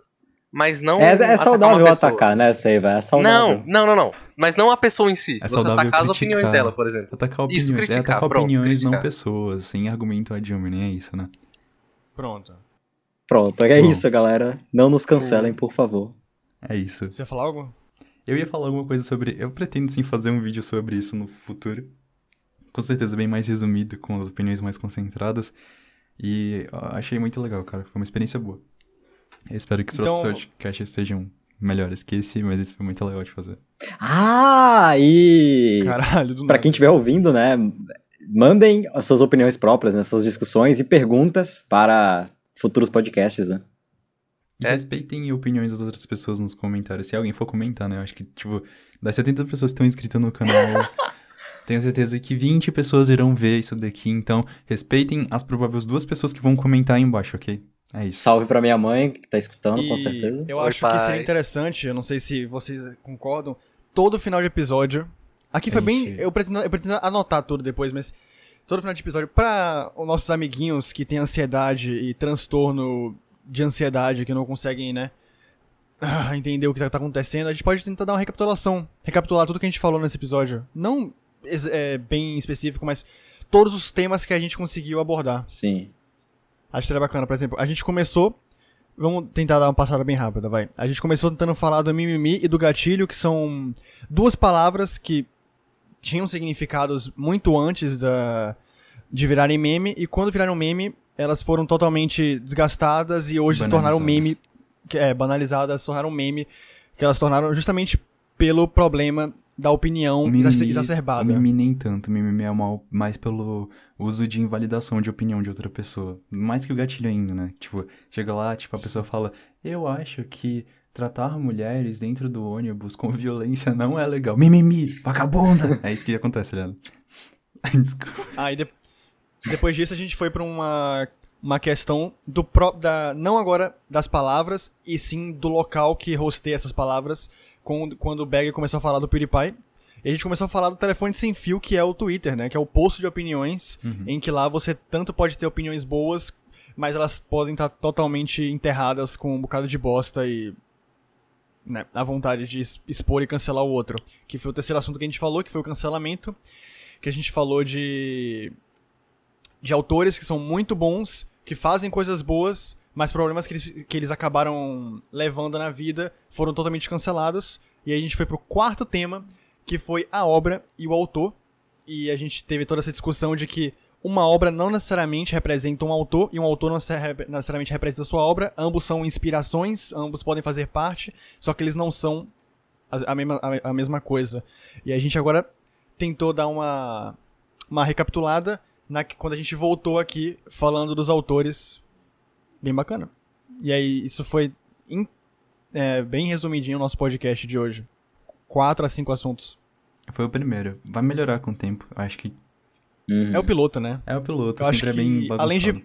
Mas não. É, é atacar saudável atacar, né, Seiva? É saudável. Não, não, não, não. Mas não a pessoa em si. É você atacar as criticar. opiniões dela, por exemplo. Atacar opiniões. Isso, é criticar, atacar pronto, opiniões, não criticar. pessoas. Sem argumento ad hominem, é isso, né? Pronto. Pronto, é Bom. isso, galera. Não nos cancelem, por favor. É isso. Você ia falar algo? Eu ia falar alguma coisa sobre. Eu pretendo sim fazer um vídeo sobre isso no futuro. Com certeza bem mais resumido, com as opiniões mais concentradas. E achei muito legal, cara. Foi uma experiência boa. Eu espero que os Então- próximos podcasts sejam melhores que esse, mas isso foi muito legal de fazer. Ah, e Caralho, do pra nada. quem estiver ouvindo, né, mandem as suas opiniões próprias nessas discussões e perguntas para futuros podcasts, né? E É. respeitem opiniões das outras pessoas nos comentários. Se alguém for comentar, né? Eu acho que, tipo, das 70 pessoas que estão inscritas no canal, tenho certeza que 20 pessoas irão ver isso daqui. Então, respeitem as prováveis duas pessoas que vão comentar aí embaixo, ok? É isso. Salve pra minha mãe, que tá escutando, com E certeza. Eu Oi, acho que seria pai. interessante, eu não sei se vocês concordam, todo final de episódio. Aqui foi bem. Eu pretendo, eu pretendo anotar tudo depois, mas. Todo final de episódio, pra os nossos amiguinhos que têm ansiedade e transtorno de ansiedade, que não conseguem, né? ah, Entender o que tá, tá acontecendo, a gente pode tentar dar uma recapitulação. Recapitular tudo que a gente falou nesse episódio. Não é, bem específico, mas todos os temas que a gente conseguiu abordar. Sim. Acho que seria bacana, por exemplo, a gente começou. Vamos tentar dar uma passada bem rápida, vai. A gente começou tentando falar do mimimi e do gatilho, que são duas palavras que tinham significados muito antes da, de virarem meme, e quando viraram meme, elas foram totalmente desgastadas e hoje se tornaram meme. É, banalizadas, se tornaram meme, que elas se tornaram justamente pelo problema da opinião mimimi, exacerbada. mimimi nem tanto. Mimimi é mal, mais pelo uso de invalidação de opinião de outra pessoa. Mais que o gatilho ainda, né? Tipo, chega lá, tipo, a pessoa fala, eu acho que tratar mulheres dentro do ônibus com violência não é legal. Mimimi, vagabunda! é isso que acontece, Leandro. Desculpa. Aí de- depois disso a gente foi pra uma, uma questão do pró da não agora das palavras e sim do local que hosteia essas palavras quando o Bag começou a falar do PewDiePie. E a gente começou a falar do telefone sem fio, que é o Twitter, né? Que é o posto de opiniões, em que lá você tanto pode ter opiniões boas, mas elas podem estar totalmente enterradas com um bocado de bosta e né, a vontade de expor e cancelar o outro. Que foi o terceiro assunto que a gente falou, que foi o cancelamento. Que a gente falou de. de autores que são muito bons, que fazem coisas boas, mas problemas que eles, que eles acabaram levando na vida foram totalmente cancelados. E aí a gente foi pro quarto tema, que foi a obra e o autor. E a gente teve toda essa discussão de que uma obra não necessariamente representa um autor e um autor não necessari- necessariamente representa sua obra. Ambos são inspirações, ambos podem fazer parte, só que eles não são a, mesma, a mesma coisa. E a gente agora tentou dar uma, uma recapitulada na, quando a gente voltou aqui falando dos autores. Bem bacana. E aí, isso foi em- é, bem resumidinho o nosso podcast de hoje. Quatro a cinco assuntos. Foi o primeiro. Vai melhorar com o tempo. Eu acho que Uhum. É o piloto, né? é o piloto, Eu acho sempre que, é bem bagunçado. além de.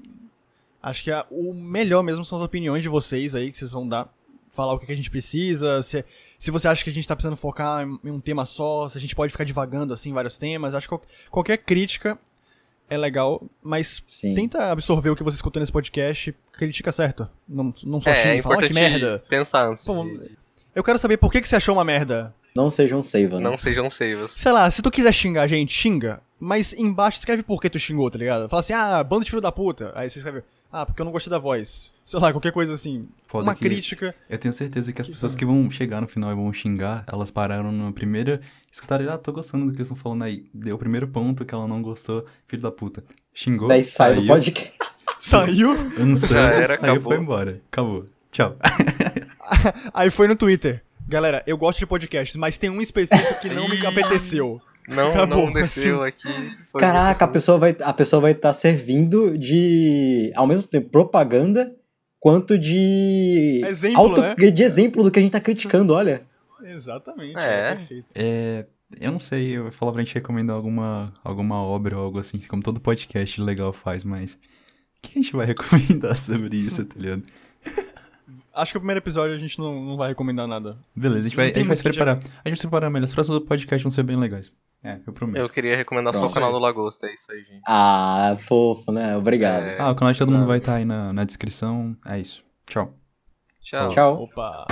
Acho que a- o melhor mesmo são as opiniões de vocês aí, que vocês vão dar. Falar o que, que a gente precisa. Se, se você acha que a gente tá precisando focar em, em um tema só, se a gente pode ficar divagando assim vários temas. Acho que qual- qualquer crítica é legal, mas Sim. tenta absorver o que você escutou nesse podcast. Critica certo. Não, não só É, xinga é fala, "Ah, que merda. pensar antes. Pô, Eu quero saber por que, que você achou uma merda. Não sejam seiva, né? Não sejam savers. Sei lá, se tu quiser xingar a gente, xinga. Mas embaixo escreve por que tu xingou, tá ligado? Fala assim, ah, bando de filho da puta. Aí você escreve, ah, porque eu não gostei da voz. Sei lá, qualquer coisa assim. Foda uma crítica. Eu tenho certeza que as pessoas que vão chegar no final e vão xingar, elas pararam na primeira. Escutaram, ah, tô gostando do que eles estão falando aí. Deu o primeiro ponto que ela não gostou, filho da puta. Xingou. Daí sai do saiu, podcast. Saiu. ansou, Já era, saiu, acabou. foi embora. Acabou. Tchau. Aí foi no Twitter. Galera, eu gosto de podcasts, mas tem um específico que não me apeteceu. Não, Acabou, não desceu assim. aqui. Foi Caraca, a pessoa vai a pessoa vai estar servindo de ao mesmo tempo propaganda quanto de Exemplo, né? de exemplo do que a gente tá criticando, olha. Exatamente. É. perfeito. É. Eu não sei, eu ia falar pra gente recomendar alguma, alguma obra ou algo assim, como todo podcast legal faz, mas. O que a gente vai recomendar sobre isso, tá ligado? Acho que o primeiro episódio a gente não, não vai recomendar nada. Beleza, a gente vai, a gente vai se preparar. A gente vai se preparar melhor. Os próximos podcasts vão ser bem legais. É, eu prometo. Eu queria recomendar só Pronto. o canal do Lagosta, é isso aí, gente. Ah, fofo, né? Obrigado. É. Ah, o canal de todo mundo vai estar aí na, na descrição. É isso. Tchau. Tchau. Tchau. Opa.